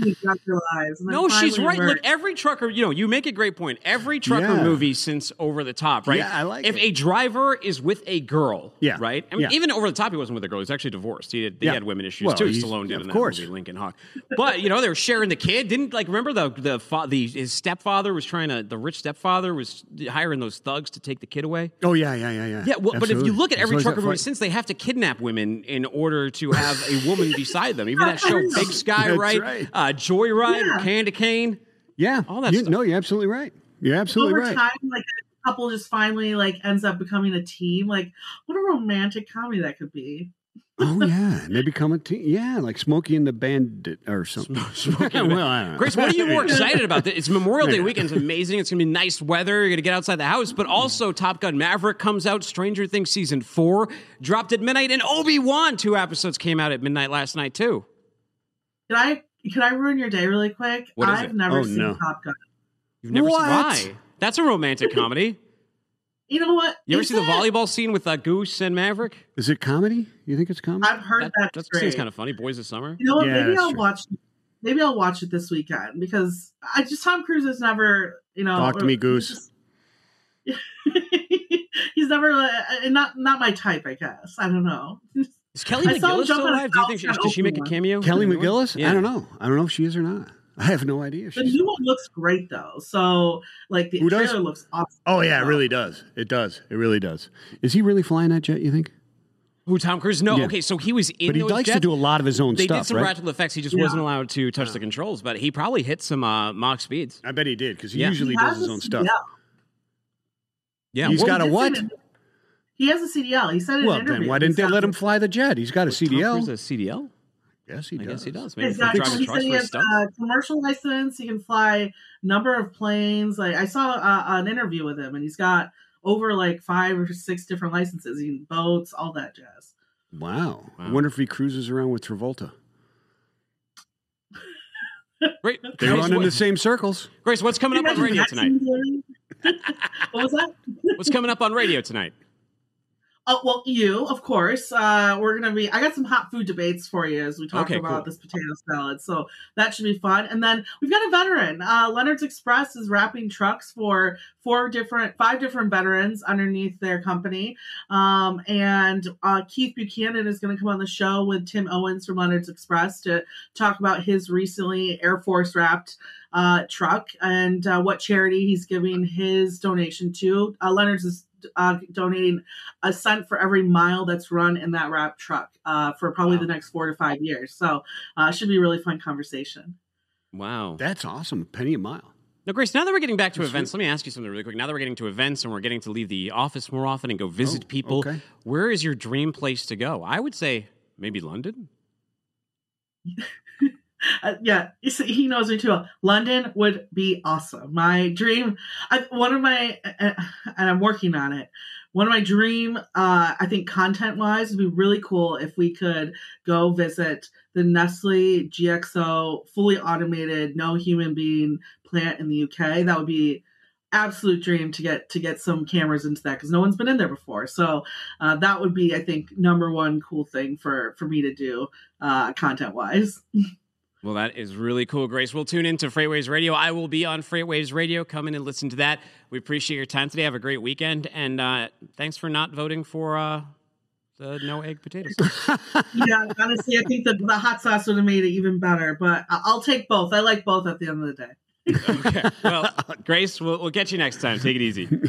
they just their lives. And
No, she's right.
we're-
Look, every trucker, you know, you make a great point. Every trucker
Yeah.
movie since Over the Top, right?
Yeah, I like
If
it.
a driver is with a girl,
Yeah.
right? I mean,
Yeah.
even Over the Top, he wasn't with a girl. He's actually divorced. He had, they
Yeah.
had women issues
Well,
too.
he's-
Stallone did
of
in that
course.
movie, Lincoln Hawk. But you know, they were sharing the kid. Didn't like remember the the, fa- the his stepfather was trying to the rich stepfather was hiring those thugs to take the kid away.
Oh yeah, yeah, yeah, yeah.
Yeah, well, but if you look at every trucker movie since, they have to kidnap women in order to have a woman beside them. Even that show, Big Sky,
That's
right?
right.
Uh, Joyride or
Yeah.
Candy Cane.
Yeah.
all that
You-
stuff.
No, you're absolutely right. You're absolutely
over
right.
time, like a couple just finally like ends up becoming a team. Like, what a romantic comedy that could be.
Oh yeah, and they become a team. Yeah, like Smokey and the Bandit or something.
Smokey
well, I don't know.
Grace, what are you more excited about? It's Memorial Day weekend. It's amazing. It's going to be nice weather. You're going to get outside the house. But also, Top Gun Maverick comes out. Stranger Things season four dropped at midnight. And Obi Wan, two episodes came out at midnight last night, too.
Can I can I ruin your day really quick?
What is
I've
it?
never
Oh,
seen
no.
Top Gun.
You've never
What?
seen why? That's a romantic comedy.
You know what?
You ever
Is
see the
it?
volleyball scene with uh, Goose and Maverick?
Is it comedy? You think it's comedy?
I've heard
That,
that,
that
great.
seems kind of funny. Boys of Summer.
You know what?
Yeah,
maybe I'll
true.
watch. Maybe I'll watch it this weekend because I just Tom Cruise has never, you know,
Talk to me, Goose.
he's he's never uh, not not my type. I guess I don't know.
Is Kelly
I saw him
McGillis still alive? Do you think she, does she make a cameo?
Kelly
in the new one?
McGillis?
Yeah.
I don't know. I don't know if she is or not. I have no idea.
The new one looks great though. So like the
Who does?
trailer looks awesome.
Oh yeah, it really does. It does. It really does. Is he really flying that jet? You think?
Who Tom Cruise? No.
Yeah.
Okay, so he was in
But he
those
likes to
jets.
do a lot of his own stuff.
They
stuff,
did some
right?
practical effects. He just
Yeah.
wasn't allowed to touch the controls, but he probably hit some uh, Mach speeds.
I bet he did because he
Yeah.
usually
He
does his own stuff.
CDL.
Yeah,
He's
well,
got a
He did
what?
say that- He has a CDL. He said in
Well,
an interview.
Well then why didn't they
He's
let
got-
him fly the jet? He's got a
Tom
CDL.
Cruise has CDL?
Yes, he
I
does.
guess he does. Maybe
He's
for
got, he, he has
stuff.
a commercial license. He can fly number of planes. Like I saw uh, an interview with him, and he's got over like five or six different licenses. He boats, all that jazz.
Wow. I wonder if he cruises around with Travolta.
Great.
They
Grace,
run in
what-
the same circles.
Grace, what's coming up on radio tonight?
what was that?
What's coming up on radio tonight?
Oh well, you of course. Uh, we're gonna be. I got some hot food debates for you as we talk
Okay,
about
cool.
this potato salad. So that should be fun. And then we've got a veteran. Uh, Leonard's Express is wrapping trucks for four different, five different veterans underneath their company. Um, and uh, Keith Buchanan is going to come on the show with Tim Owens from Leonard's Express to talk about his recently Air Force wrapped uh, truck and uh, what charity he's giving his donation to. Uh, Leonard's is uh, donating a cent for every mile that's run in that wrap truck uh, for probably the next four to five years. So uh, it should be a really fun conversation.
Wow.
That's awesome. A penny a mile.
Now, Grace, now that we're getting back to
That's
events, let me ask you something really quick. Now that we're getting to events and we're getting to leave the office more often and go visit
Oh,
people,
okay.
where is your dream place to go? I would say maybe London.
Uh, yeah, he knows me too well. London would be awesome. My dream, I, one of my, uh, and I'm working on it. One of my dream, uh, I think content wise, would be really cool if we could go visit the Nestle GXO fully automated, no human being plant in the UK. That would be absolute dream to get to get some cameras into that because no one's been in there before. So uh, that would be, I think, number one cool thing for for me to do, uh, content wise.
Well, that is really cool, Grace. We'll tune into Freightwaves Radio. I will be on Freightwaves Radio. Come in and listen to that. We appreciate your time today. Have a great weekend. And uh, thanks for not voting for uh, the no egg potatoes.
yeah, honestly, I think the, the hot sauce would have made it even better. But I'll take both. I like both at the end of the day.
okay. Well, Grace, we'll, we'll get you next time. Take it easy.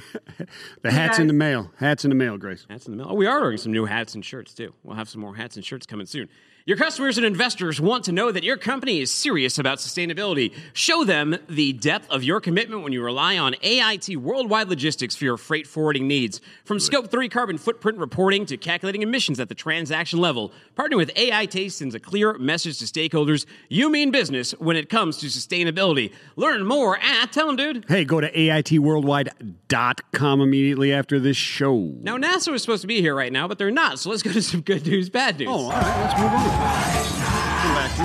The hat's in the mail. Hats in the mail, Grace.
Hats in the mail. Oh, we are ordering some new hats and shirts too. We'll have some more hats and shirts coming soon. Your customers and investors want to know that your company is serious about sustainability. Show them the depth of your commitment when you rely on AIT Worldwide Logistics for your freight forwarding needs. From Scope 3 carbon footprint reporting to calculating emissions at the transaction level, partnering with AIT sends a clear message to stakeholders you mean business when it comes to sustainability. Learn more at, tell them, dude.
Hey, go to AITworldwide.com immediately after this show.
Now, NASA was supposed to be here right now, but they're not, so let's go to some good news, bad news.
Oh, all right, let's move on. Come back to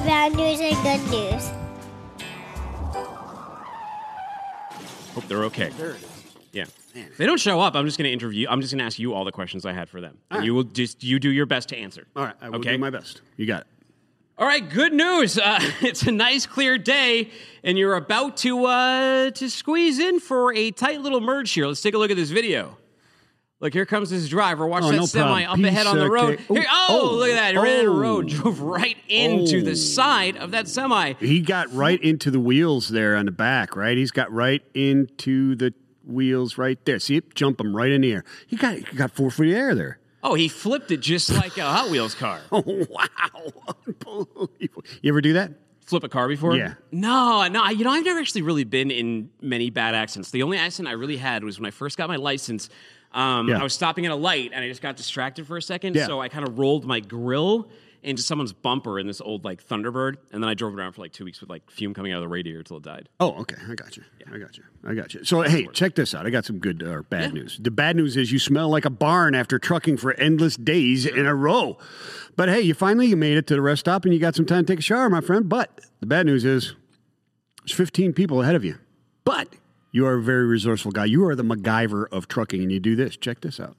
the bad news and good news.
Hope they're okay.
There it is.
Yeah. If they don't show up, I'm just going to interview. I'm just going to ask you all the questions I had for them. And
right.
you will just you do your best to answer.
All right, I will
Okay.
do my best. You got it.
All right, good news. Uh, it's a nice clear day, and you're about to uh, to squeeze in for a tight little merge here. Let's take a look at this video. Look, here comes his driver. Watch
Oh,
that
no
semi
problem.
up ahead on the road. Here- oh,
oh,
look at that! He ran
oh.
road, drove right into
Oh.
the side of that semi.
He got right into the wheels there on the back, right? He's got right into the wheels right there. See it? Jump him right in the air. He got he got four feet of air there.
Oh, he flipped it just like a Hot Wheels car.
Oh wow! Unbelievable. You ever do that?
Flip a car before?
Yeah.
No, no. You know, I've never actually really been in many bad accidents. The only accident I really had was when I first got my license. Um,
Yeah.
I was stopping at a light and I just got distracted for a second.
Yeah.
So I kind of rolled my grill into someone's bumper in this old like Thunderbird, and then I drove it around for like two weeks with like fume coming out of the radiator until it died.
Oh, okay. I got you. I got you. I got you. So, hey, check this out. I got some good or bad news. The bad news is you smell like a barn after trucking for endless days in a row. But hey, you finally you made it to the rest stop and you got some time to take a shower, my friend. But the bad news is there's 15 people ahead of you. But you are a very resourceful guy. You are the MacGyver of trucking, and you do this. Check this out.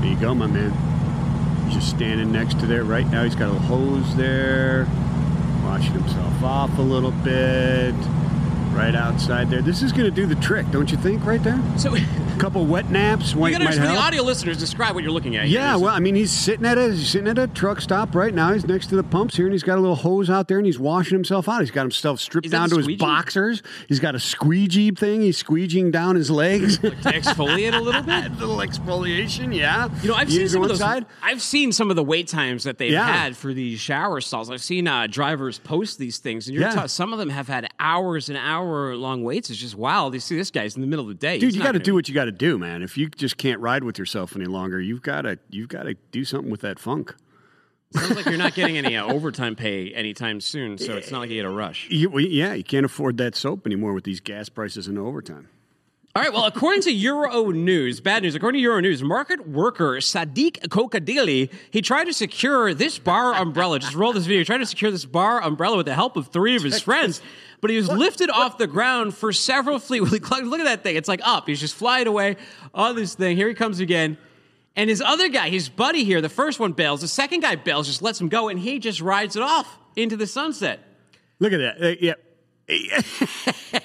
There you go, my man. He's just standing next to there right now. He's got a hose there, washing himself off a little bit, right outside there. This is going to do the trick, don't you think? Right there.
So
A couple wet naps might,
gotta
might
for the audio listeners describe what you're looking at.
Yeah, well, I mean, he's sitting at a he's sitting at a truck stop right now. He's next to the pumps here, and he's got a little hose out there, and he's washing himself out. He's got himself stripped
Is that
down to his
squeegee?
boxers. He's got a squeegee thing. He's squeegeeing down his legs.
to exfoliate a little bit.
a little exfoliation, yeah.
You know, I've
You
seen some of those. I've seen some of the wait times that they've
Yeah.
had for these shower stalls. I've seen uh, drivers post these things, and you're
Yeah.
ta- some of them have had hours and hour long waits. It's just wild. You see this guy's in the middle of the day.
Dude,
He's
you got to do what you got to do, man. If you just can't ride with yourself any longer, you've got to you've got to do something with that funk.
Sounds like you're not getting any uh, overtime pay anytime soon, so it's not like you get a rush.
You, yeah, you can't afford that soap anymore with these gas prices and overtime.
All right. Well, according to Euro News, bad news. According to Euro News, market worker Sadiq Kokadili, he tried to secure this bar umbrella. Just roll this video. He tried to secure this bar umbrella with the help of three of his friends, but he was lifted off the ground for several fleet. Look at that thing. It's like up. He's just flying away on this thing. Here he comes again. And his other guy, his buddy here, the first one bails. The second guy bails, just lets him go, and he just rides it off into the sunset.
Look at that. Uh, yeah.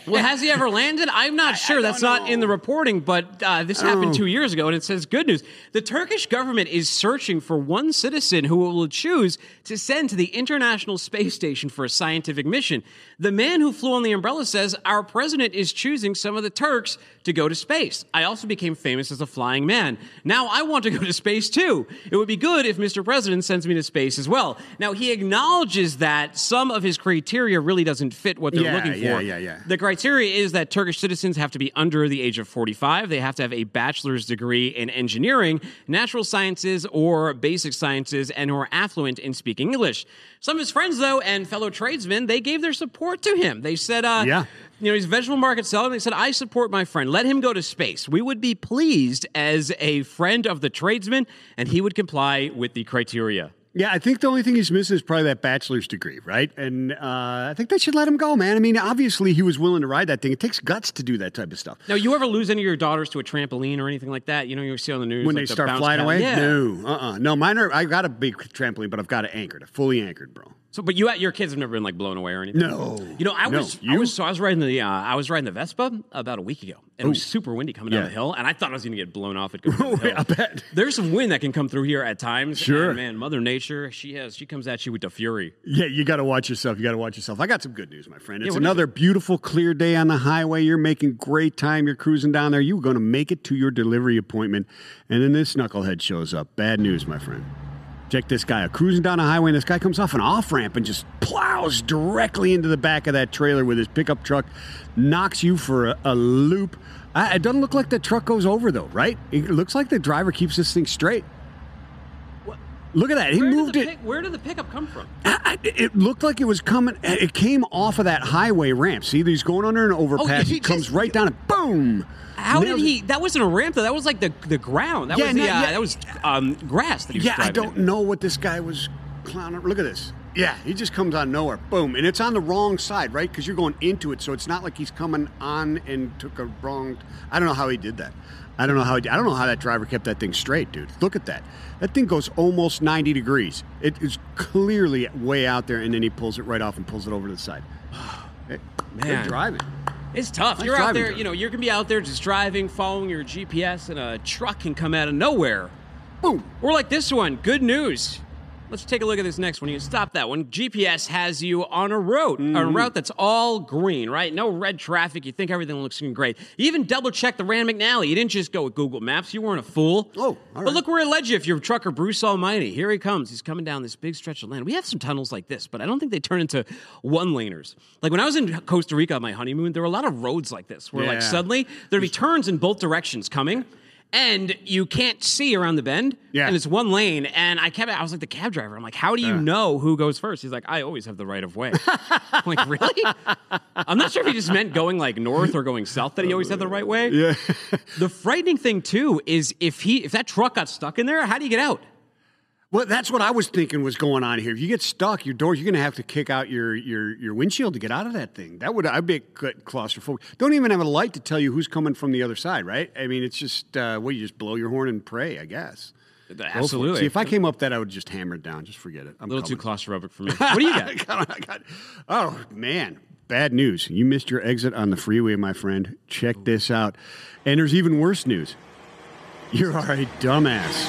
Well, has he ever landed? I'm not sure. That's not in the reporting, but uh, this happened
Oh.
two years ago, and it says good news. The Turkish government is searching for one citizen who it will choose to send to the International Space Station for a scientific mission. The man who flew on the umbrella says, Our president is choosing some of the Turks to go to space. I also became famous as a flying man. Now I want to go to space too. It would be good if Mr. President sends me to space as well. Now, he acknowledges that some of his criteria really doesn't fit what they're
Yeah,
looking for.
yeah, yeah, yeah.
The criteria is that Turkish citizens have to be under the age of 45. They have to have a bachelor's degree in engineering, natural sciences, or basic sciences, and who are affluent in speaking English. Some of his friends, though, and fellow tradesmen, they gave their support to him. They said, uh,
Yeah.
you know, he's a vegetable market seller. And They said, I support my friend. Let him go to space. We would be pleased as a friend of the tradesman, and he would comply with the criteria.
Yeah, I think the only thing he's missing is probably that bachelor's degree, right? And uh, I think they should let him go, man. I mean, obviously he was willing to ride that thing. It takes guts to do that type of stuff.
Now, you ever lose any of your daughters to a trampoline or anything like that? You know, you see on the news
when
like
they
the
start flying
pad-
away?
Yeah.
No, uh, uh no. Mine are. I got a big trampoline, but I've got it anchored, fully anchored, bro.
So, but you, at your kids have never been like blown away or anything.
No.
You know, I
No.
was, I was, so I was riding the, uh, I was riding the Vespa about a week ago, and it was super windy coming down the hill, and I thought I was going to get blown off it. Going down the hill.
I bet.
There's some wind that can come through here at times.
Sure.
and, man. Mother Nature, she has, she comes at you with the fury.
Yeah, you got to watch yourself. You got to watch yourself. I got some good news, my friend. It's
is
another beautiful, clear day on the highway. You're making great time. You're cruising down there. You're going to make it to your delivery appointment. And then this knucklehead shows up. Bad news, my friend. Check this guy out. Cruising down a highway, and this guy comes off an off ramp and just plows directly into the back of that trailer with his pickup truck, knocks you for a, a loop. It doesn't look like the truck goes over, though, right? It looks like the driver keeps this thing straight. Look at that. He
where
moved it.
pick, where did the pickup come from?
I- It looked like it was coming. It came off of that highway ramp. See, he's going under an overpass.
he
it comes right down and boom.
How did
it.
he? That wasn't a ramp though. That was like the the ground. That
Yeah,
was the,
no,
uh,
yeah.
that was um, grass that he was
Yeah, I don't know what this guy was clowning. Look at this. Yeah, he just comes out of nowhere. Boom. And it's on the wrong side, right? Because you're going into it. So it's not like he's coming on and took a wrong. I don't know how he did that. I don't know how I don't know how that driver kept that thing straight, dude. Look at that. That thing goes almost 90 degrees. It is clearly way out there, and then he pulls it right off and pulls it over to the side.
Man.
driving.
It's tough.
Nice
you're out there,
Joe.
you know, you're gonna be out there just driving, following your GPS, and a truck can come out of nowhere.
Boom.
Or like this one. Good news. Let's take a look at this next one. You stop that one. GPS has you on a route, a
Mm-hmm.
route that's all green, right? No red traffic. You think everything looks great. You even double check the Rand McNally. You didn't just go with Google Maps. You weren't a fool.
Oh,
But look where it led you if you're trucker Bruce Almighty. Here he comes. He's coming down this big stretch of land. We have some tunnels like this, but I don't think they turn into one laners. Like when I was in Costa Rica on my honeymoon, there were a lot of roads like this where like suddenly there'd be turns in both directions coming. And you can't see around the bend,
Yeah.
and it's one lane. And I kept, I was like the cab driver. I'm like, how do you
Yeah.
know who goes first? He's like, I always have the right of way. I'm like, really? I'm not sure if he just meant going like north or going south that he always had the right way.
Yeah.
The frightening thing too is if he if that truck got stuck in there, how do you get out?
Well, that's what I was thinking was going on here. If you get stuck, your door, you're going to have to kick out your, your your windshield to get out of that thing. That would I'd be claustrophobic. Don't even have a light to tell you who's coming from the other side, right? I mean, it's just uh, well, you just blow your horn and pray, I guess. Go for it.
Absolutely.
See, if I came up that, I would just hammer it down. Just forget it. I'm
A little too claustrophobic for me. What do you got?
I got- I got- oh man, bad news. You missed your exit on the freeway, my friend. Check this out. And there's even worse news. You are a dumbass.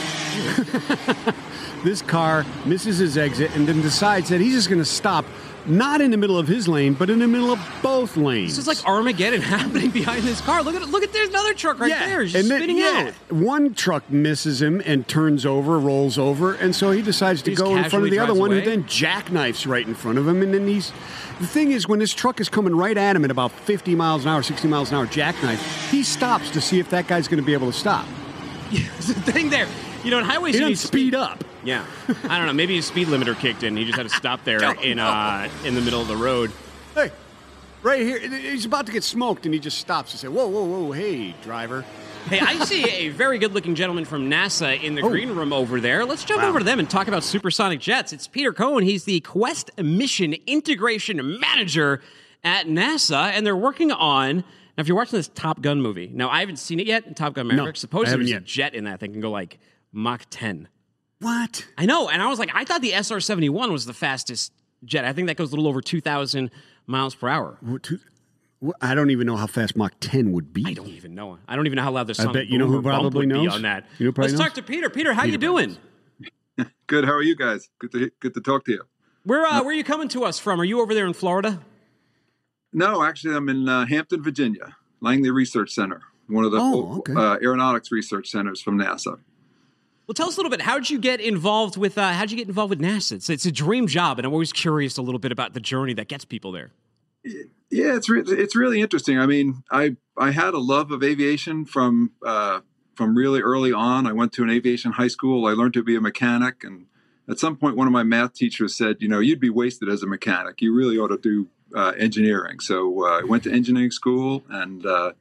this car misses his exit and then decides that he's just going to stop not in the middle of his lane, but in the middle of both lanes.
This is like Armageddon happening behind this car. Look at it. Look at there's another truck right there. He's just
and then,
spinning
yeah,
out.
one truck misses him and turns over, rolls over, and so he decides to
He
go in front of the other one, who then jackknifes right in front of him. And then he's the thing is, when this truck is coming right at him at about 50 miles an hour, 60 miles an hour, jackknife, he stops to see if that guy's going to be able to stop.
There's a thing there. You know, in highways
He
you need
speed up.
Yeah, I don't know. Maybe his speed limiter kicked in. He just had to stop there
Don't
in uh, in the middle of the road.
Hey, right here, he's about to get smoked, and he just stops and say, "Whoa, whoa, whoa, hey, driver."
Hey, I see a very good-looking gentleman from NASA in the
Oh.
green room over there. Let's jump
Wow.
over to them and talk about supersonic jets. It's Peter Coen. He's the Quesst Mission Integration Manager at NASA, and they're working on. Now, if you're watching this Top Gun movie, now I haven't seen it yet. Top Gun Maverick.
I
Suppose
haven't
there's a
yet.
jet in that thing can go like Mach 10.
What?
I know, and I was like, I thought the SR 71 was the fastest jet. I think that goes a little over 2,000 miles per hour.
What, two, what, I don't even know how fast Mach 10 would be.
I don't even know. I don't even know how loud the
I
song
bet you know who
boom or bump
probably knows?
on that.
You know probably
Let's
knows?
talk to Peter. Peter, how you
Peter probably
doing?
Good. How are you guys? Good to good to talk to you.
Where uh, where are you coming to us from? Are you over there in Florida?
No, actually, I'm in uh, Hampton, Virginia, Langley Research Center, one of the
Oh, okay.
uh, aeronautics research centers from NASA.
Well, tell us a little bit. How'd you get involved with? Uh, how'd you get involved with NASA? It's, it's a dream job, and I'm always curious a little bit about the journey that gets people there.
Yeah, it's re- it's really interesting. I mean, I I had a love of aviation from uh, from really early on. I went to an aviation high school. I learned to be a mechanic, and at some point, one of my math teachers said, "You know, you'd be wasted as a mechanic. You really ought to do uh, engineering." So uh, I went to engineering school and uh,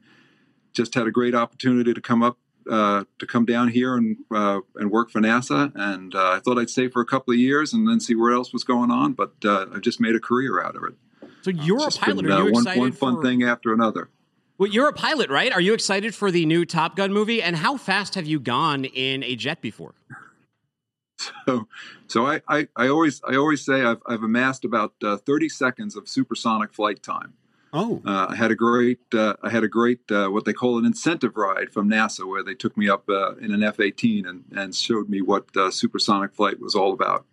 just had a great opportunity to come up uh, to come down here and uh, and work for NASA. And uh, I thought I'd stay for a couple of years and then see what else was going on. But uh, I've just made a career out of it.
So you're a pilot.
been,
Are
uh,
you
one,
excited
one fun
for?
thing after another.
Well, you're a pilot, right? Are you excited for the new Top Gun movie? And how fast have you gone in a jet before?
So, so I, I, I always I always say I've, I've amassed about uh, 30 seconds of supersonic flight time.
Oh,
Uh, I had a great uh, I had a great uh, what they call an incentive ride from NASA where they took me up uh, in an F-18 and, and showed me what uh, supersonic flight was all about.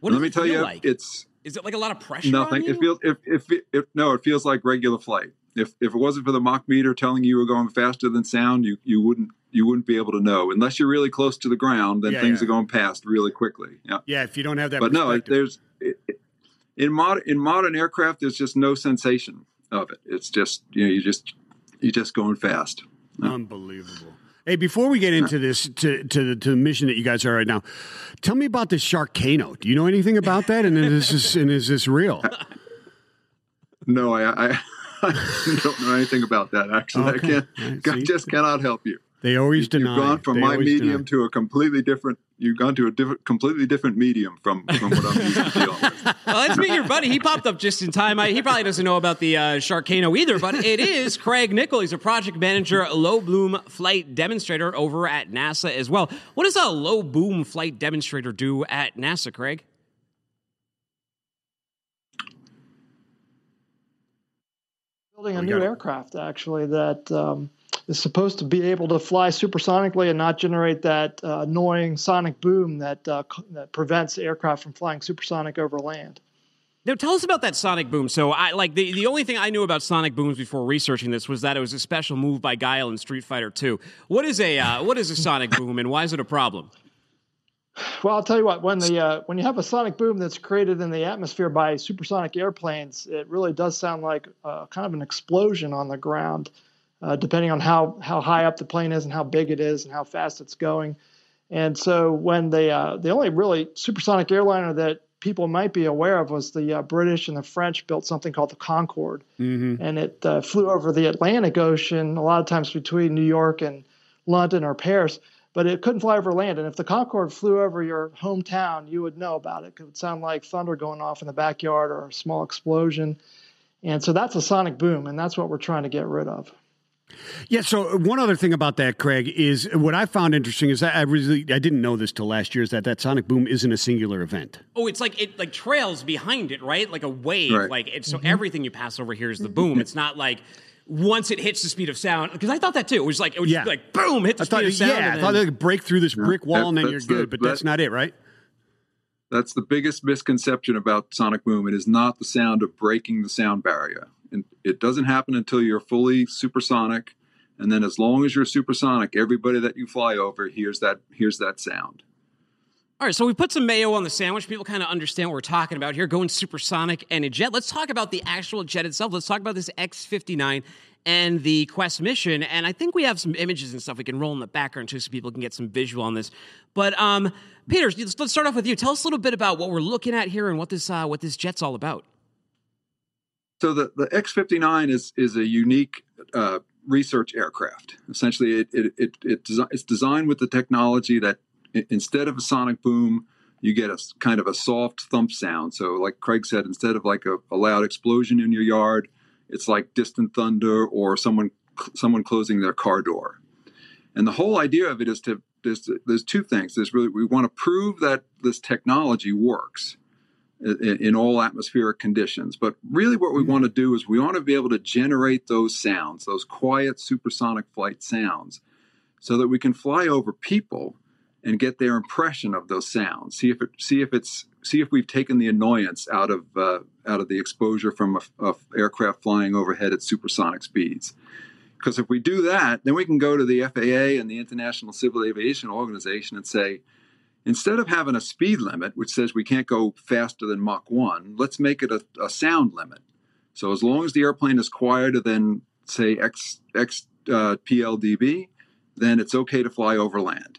What does
let me
it
tell
feel
you,
like?
it's
Is it like a lot of pressure?
nothing.
On you?
It feels if, if if no, it feels like regular flight. If if it wasn't for the Mach meter telling you you were going faster than sound, you you wouldn't you wouldn't be able to know unless you're really close to the ground. Then
Yeah,
things
yeah.
are going past really quickly. Yeah.
yeah. If you don't have that,
but no, there's it, it- in modern in modern aircraft, there's just no sensation of it. It's just you know you just you're just going fast.
Unbelievable. Hey, before we get into this to to the, to the mission that you guys are right now, tell me about the Sharkano. Do you know anything about that? And is this and is this real?
No, I I, I don't know anything about that. Actually,
Okay.
I can't. I just cannot help you.
They always deny.
You've gone from
They
my medium
deny.
to a completely different. You've gone to a different, completely different medium from from what I'm used to dealing with.
well, let's meet your buddy. He popped up just in time. I, he probably doesn't know about the uh, Sharkano either, but it is Craig Nickol. He's a project manager, low boom flight demonstrator over at NASA as well. What does a low boom flight demonstrator do at NASA, Craig?
building a new aircraft actually that um, is supposed to be able to fly supersonically and not generate that uh, annoying sonic boom that uh, c- that prevents aircraft from flying supersonic over land.
Now, tell us about that sonic boom. So, I like the, the only thing I knew about sonic booms before researching this was that it was a special move by Guile in Street Fighter 2. What is a uh, what is a sonic boom, and why is it a problem?
Well, I'll tell you what. When the uh, when you have a sonic boom that's created in the atmosphere by supersonic airplanes, it really does sound like uh, kind of an explosion on the ground, uh, depending on how how high up the plane is and how big it is and how fast it's going. And so, when the uh, the only really supersonic airliner that people might be aware of was the uh, British and the French built something called the Concorde,
Mm-hmm.
and it uh, flew over the Atlantic Ocean a lot of times between New York and London or Paris, but it couldn't fly over land. And if the Concorde flew over your hometown, you would know about it. It would sound like thunder going off in the backyard or a small explosion. And so that's a sonic boom, and that's what we're trying to get rid of.
Yeah. So one other thing about that, Craig, is what I found interesting is that I really I didn't know this till last year is that that sonic boom isn't a singular event.
Oh, it's like it like trails behind it, right? Like a wave.
Right.
Like it's so
Mhm.
everything you pass over here is the boom. It's not like once it hits the speed of sound. Because I thought that too. It was like it was
Yeah.
like boom, hit the
I thought,
speed of sound.
yeah, I thought
then-
they could break through this brick wall
that-
and then you're
that's the-
good, but that's not it, right?
That's the biggest misconception about sonic boom. It is not the sound of breaking the sound barrier. It doesn't happen until you're fully supersonic. And then as long as you're supersonic, everybody that you fly over hears that hears that sound.
All right, so we put some mayo on the sandwich. People kind of understand what we're talking about here. Going supersonic and a jet. Let's talk about the actual jet itself. Let's talk about this X59 and the Quesst mission. And I think we have some images and stuff we can roll in the background too, so people can get some visual on this. But um, Peter, let's let's start off with you. Tell us a little bit about what we're looking at here and what this uh, what this jet's all about.
So the, the X59 is is a unique uh, research aircraft. Essentially, it, it, it, it desi- it's designed with the technology that instead of a sonic boom, you get a kind of a soft thump sound. So, like Craig said, instead of like a, a loud explosion in your yard, it's like distant thunder or someone someone closing their car door. And the whole idea of it is to there's there's two things. There's really we want to prove that this technology works in, in all atmospheric conditions. But really, what we want to do is we want to be able to generate those sounds, those quiet supersonic flight sounds, so that we can fly over people and get their impression of those sounds. See if it, see if it's see if we've taken the annoyance out of uh, out of the exposure from a, a aircraft flying overhead at supersonic speeds. Because if we do that, then we can go to the FAA and the International Civil Aviation Organization and say, instead of having a speed limit, which says we can't go faster than Mach 1, let's make it a, a sound limit. So as long as the airplane is quieter than, say, X, X uh, PLDB, then it's okay to fly over land.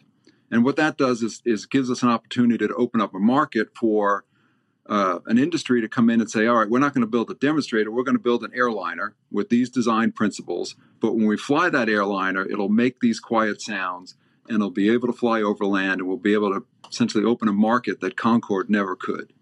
And what that does is, is gives us an opportunity to open up a market for uh, an industry to come in and say, all right, we're not going to build a demonstrator, we're going to build an airliner with these design principles. But when we fly that airliner, it'll make these quiet sounds and it'll be able to fly over land and we'll be able to essentially open a market that Concorde never could.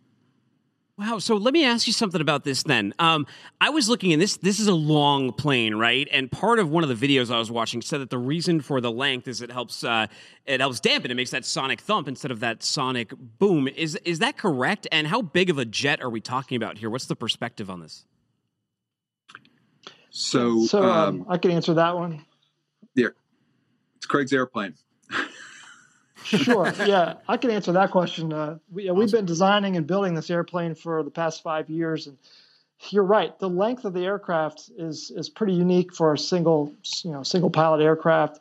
Wow. So let me ask you something about this then. Um, I was looking and this this is a long plane, right? And part of one of the videos I was watching said that the reason for the length is it helps uh, it helps dampen. It makes that sonic thump instead of that sonic boom. Is is that correct? And how big of a jet are we talking about here? What's the perspective on this?
So,
So um,
um,
I can answer that one.
yeah, it's Craig's airplane.
Sure. yeah, I can answer that question. Uh, we, we've been designing and building this airplane for the past five years, and you're right. The length of the aircraft is is pretty unique for a single you know single pilot aircraft,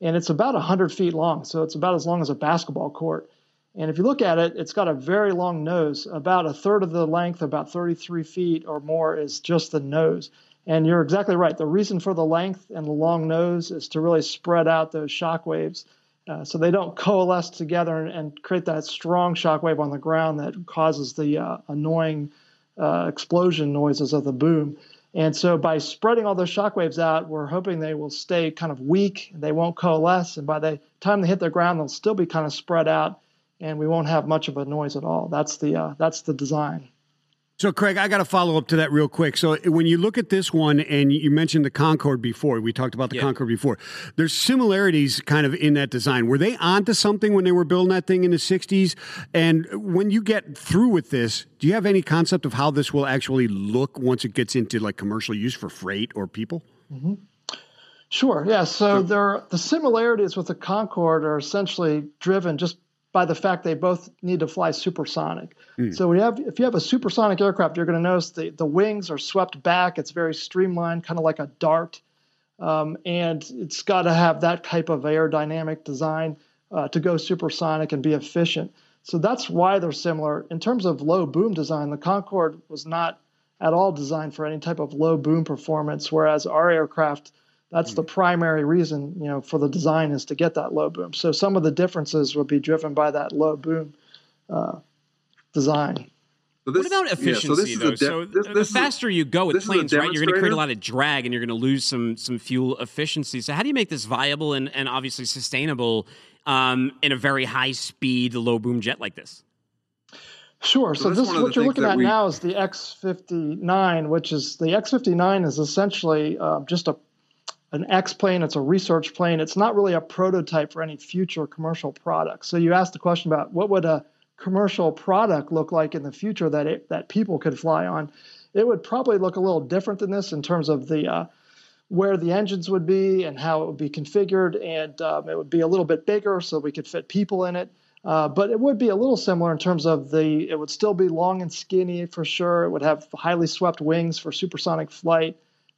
and it's about 100 feet long. So it's about as long as a basketball court. And if you look at it, it's got a very long nose. About a third of the length, about 33 feet or more, is just the nose. And you're exactly right. The reason for the length and the long nose is to really spread out those shock waves uh, so they don't coalesce together and, and, create that strong shock wave on the ground that causes the uh, annoying uh, explosion noises of the boom. And so by spreading all those shock waves out, we're hoping they will stay kind of weak, they won't coalesce, and by the time they hit the ground, they'll still be kind of spread out, and we won't have much of a noise at all. That's the uh, that's the design.
So, Craig, I got to follow up to that real quick. So, when you look at this one, and you mentioned the Concorde before, we talked about the
Yeah.
Concorde before. There's similarities kind of in that design. Were they onto something when they were building that thing in the '60s? And when you get through with this, do you have any concept of how this will actually look once it gets into like commercial use for freight or people? Mm-hmm.
Sure. Yeah. So there, the similarities with the Concorde are essentially driven just by the fact they both need to fly supersonic.
Hmm.
So we have, if you have a supersonic aircraft, you're going to notice the the wings are swept back. It's very streamlined, kind of like a dart, um, and it's got to have that type of aerodynamic design uh, to go supersonic and be efficient. So that's why they're similar. In terms of low boom design, the Concorde was not at all designed for any type of low boom performance, whereas our aircraft that's the primary reason, you know, for the design is to get that low boom. So some of the differences would be driven by that low boom uh, design.
So
what about efficiency, though? so the faster you go with
this is a
planes, right, you're going to create a lot of drag, and you're going to lose some some fuel efficiency. So how do you make this viable and, and obviously sustainable um, in a very high speed, low boom jet like this?
Sure.
So
So, this
one of
what you're looking at
we-
now is the X59, which is the X59 is essentially uh, just a an X plane. It's a research plane. It's not really a prototype for any future commercial product. So you asked the question about what would a commercial product look like in the future that it, that people could fly on. It would probably look a little different than this in terms of the uh, where the engines would be and how it would be configured, and um, it would be a little bit bigger so we could fit people in it. Uh, but it would be a little similar in terms of the. It would still be long and skinny for sure. It would have highly swept wings for supersonic flight,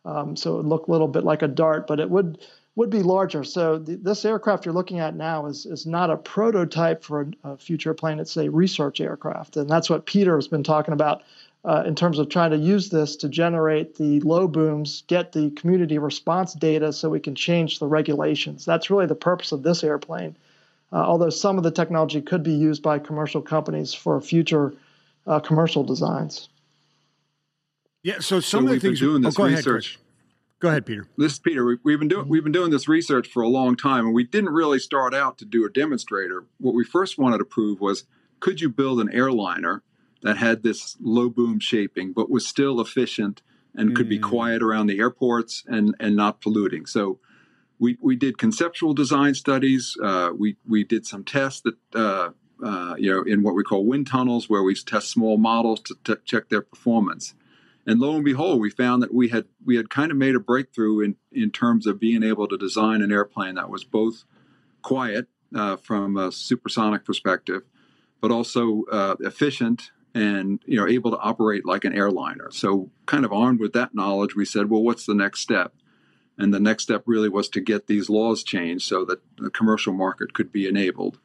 um, so it would look a little bit like a dart, but it would would be larger. So th- this aircraft you're looking at now is is not a prototype for a, a future plane. It's a research aircraft, and that's what Peter has been talking about uh, in terms of trying to use this to generate the low booms, get the community response data, so we can change the regulations. That's really the purpose of this airplane. Uh, although some of the technology could be used by commercial companies for future uh, commercial designs.
Yeah. So
So
some of the things.
doing
oh, go ahead,
research.
Chris. Go ahead, Peter.
This is Peter. We, we've been doing we've been doing this research for a long time, and we didn't really start out to do a demonstrator. What we first wanted to prove was could you build an airliner that had this low boom shaping, but was still efficient and could be quiet around the airports and and not polluting. So we we did conceptual design studies. Uh, we we did some tests that. Uh, uh, you know, in what we call wind tunnels, where we test small models to, to check their performance. And lo and behold, we found that we had we had kind of made a breakthrough in in terms of being able to design an airplane that was both quiet uh, from a supersonic perspective, but also uh, efficient and you know able to operate like an airliner. So, kind of armed with that knowledge, we said, well, what's the next step? And the next step really was to get these laws changed so that the commercial market could be enabled.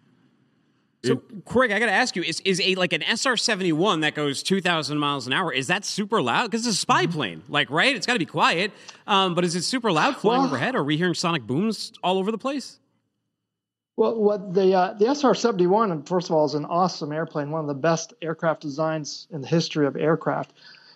So, Craig, I got to ask you: Is is a like an SR seventy one that goes two thousand miles an hour? Is that super loud? Because it's a spy plane, like right? It's got to be quiet. Um, but is it super loud flying
Well-
overhead? Are we hearing sonic booms all over the place?
Well, what the uh, the SR seventy one, first of all, is an awesome airplane, one of the best aircraft designs in the history of aircraft.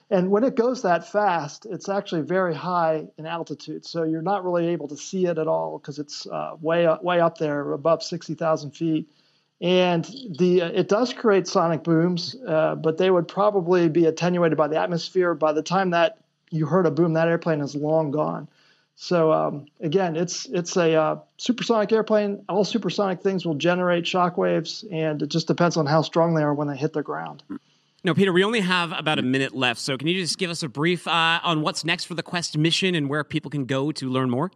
And when it goes that fast, it's actually very high in altitude, so you're not really able to see it at all because it's uh, way way up there, above sixty thousand feet. And the uh, it does create sonic booms, uh, but they would probably be attenuated by the atmosphere. By the time that you heard a boom, that airplane is long gone. So um, again, it's it's a uh, supersonic airplane. All supersonic things will generate shock waves, and it just depends on how strong they are when they hit the ground.
No, Peter, we only have about a minute left, so can you just give us a brief uh, on what's next for the Quesst mission and where people can go to learn more?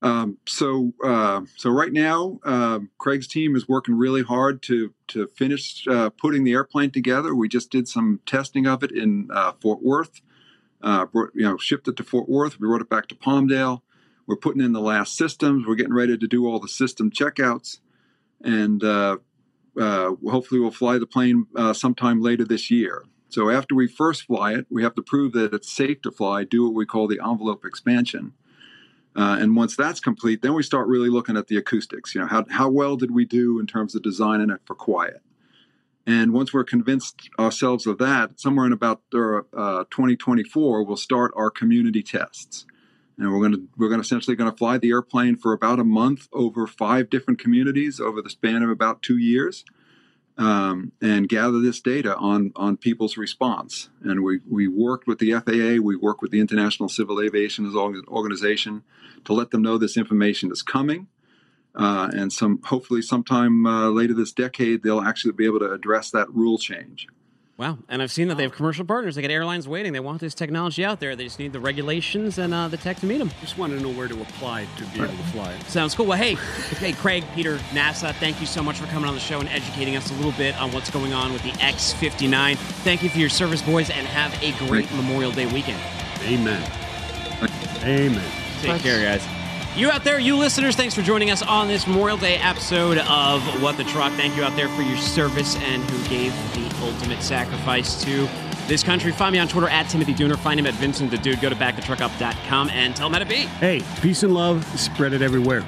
Um, so, uh, so right now, uh, Craig's team is working really hard to to finish uh, putting the airplane together. We just did some testing of it in uh, Fort Worth. Uh, brought, you know, shipped it to Fort Worth. We brought it back to Palmdale. We're putting in the last systems. We're getting ready to do all the system checkouts, and uh, hopefully, we'll fly the plane sometime later this year. So, after we first fly it, we have to prove that it's safe to fly. Do what we call the envelope expansion uh, and once that's complete, then we start really looking at the acoustics. You know, how, how well did we do in terms of designing it for quiet? And once we're convinced ourselves of that, somewhere in about uh, 2024, we'll start our community tests. And we're going to we're going to essentially going to fly the airplane for about a month over five different communities over the span of about two years um, and gather this data on on people's response. And we we worked with the FAA, we worked with the International Civil Aviation Organization to let them know this information is coming. Uh, and some hopefully sometime uh, later this decade they'll actually be able to address that rule change.
Wow. And I've seen that they have commercial partners. They got airlines waiting. They want this technology out there. They just need the regulations and uh, the tech to meet them.
Just want to know where to apply to be able to fly it.
Sounds cool. Well, hey, hey, Craig, Peter, NASA, thank you so much for coming on the show and educating us a little bit on what's going on with the X 59. Thank you for your service, boys, and have a great Memorial Day weekend.
Amen. Amen.
Take Thanks. care, guys. You out there, you listeners, thanks for joining us on this Memorial Day episode of What the Truck. Thank you out there for your service and who gave the ultimate sacrifice to this country. Find me on Twitter at Timothy Dooner. Find him at Vincent the Dude. Go to backthetruckup.com and tell him how to be.
Hey, peace and love. Spread it everywhere.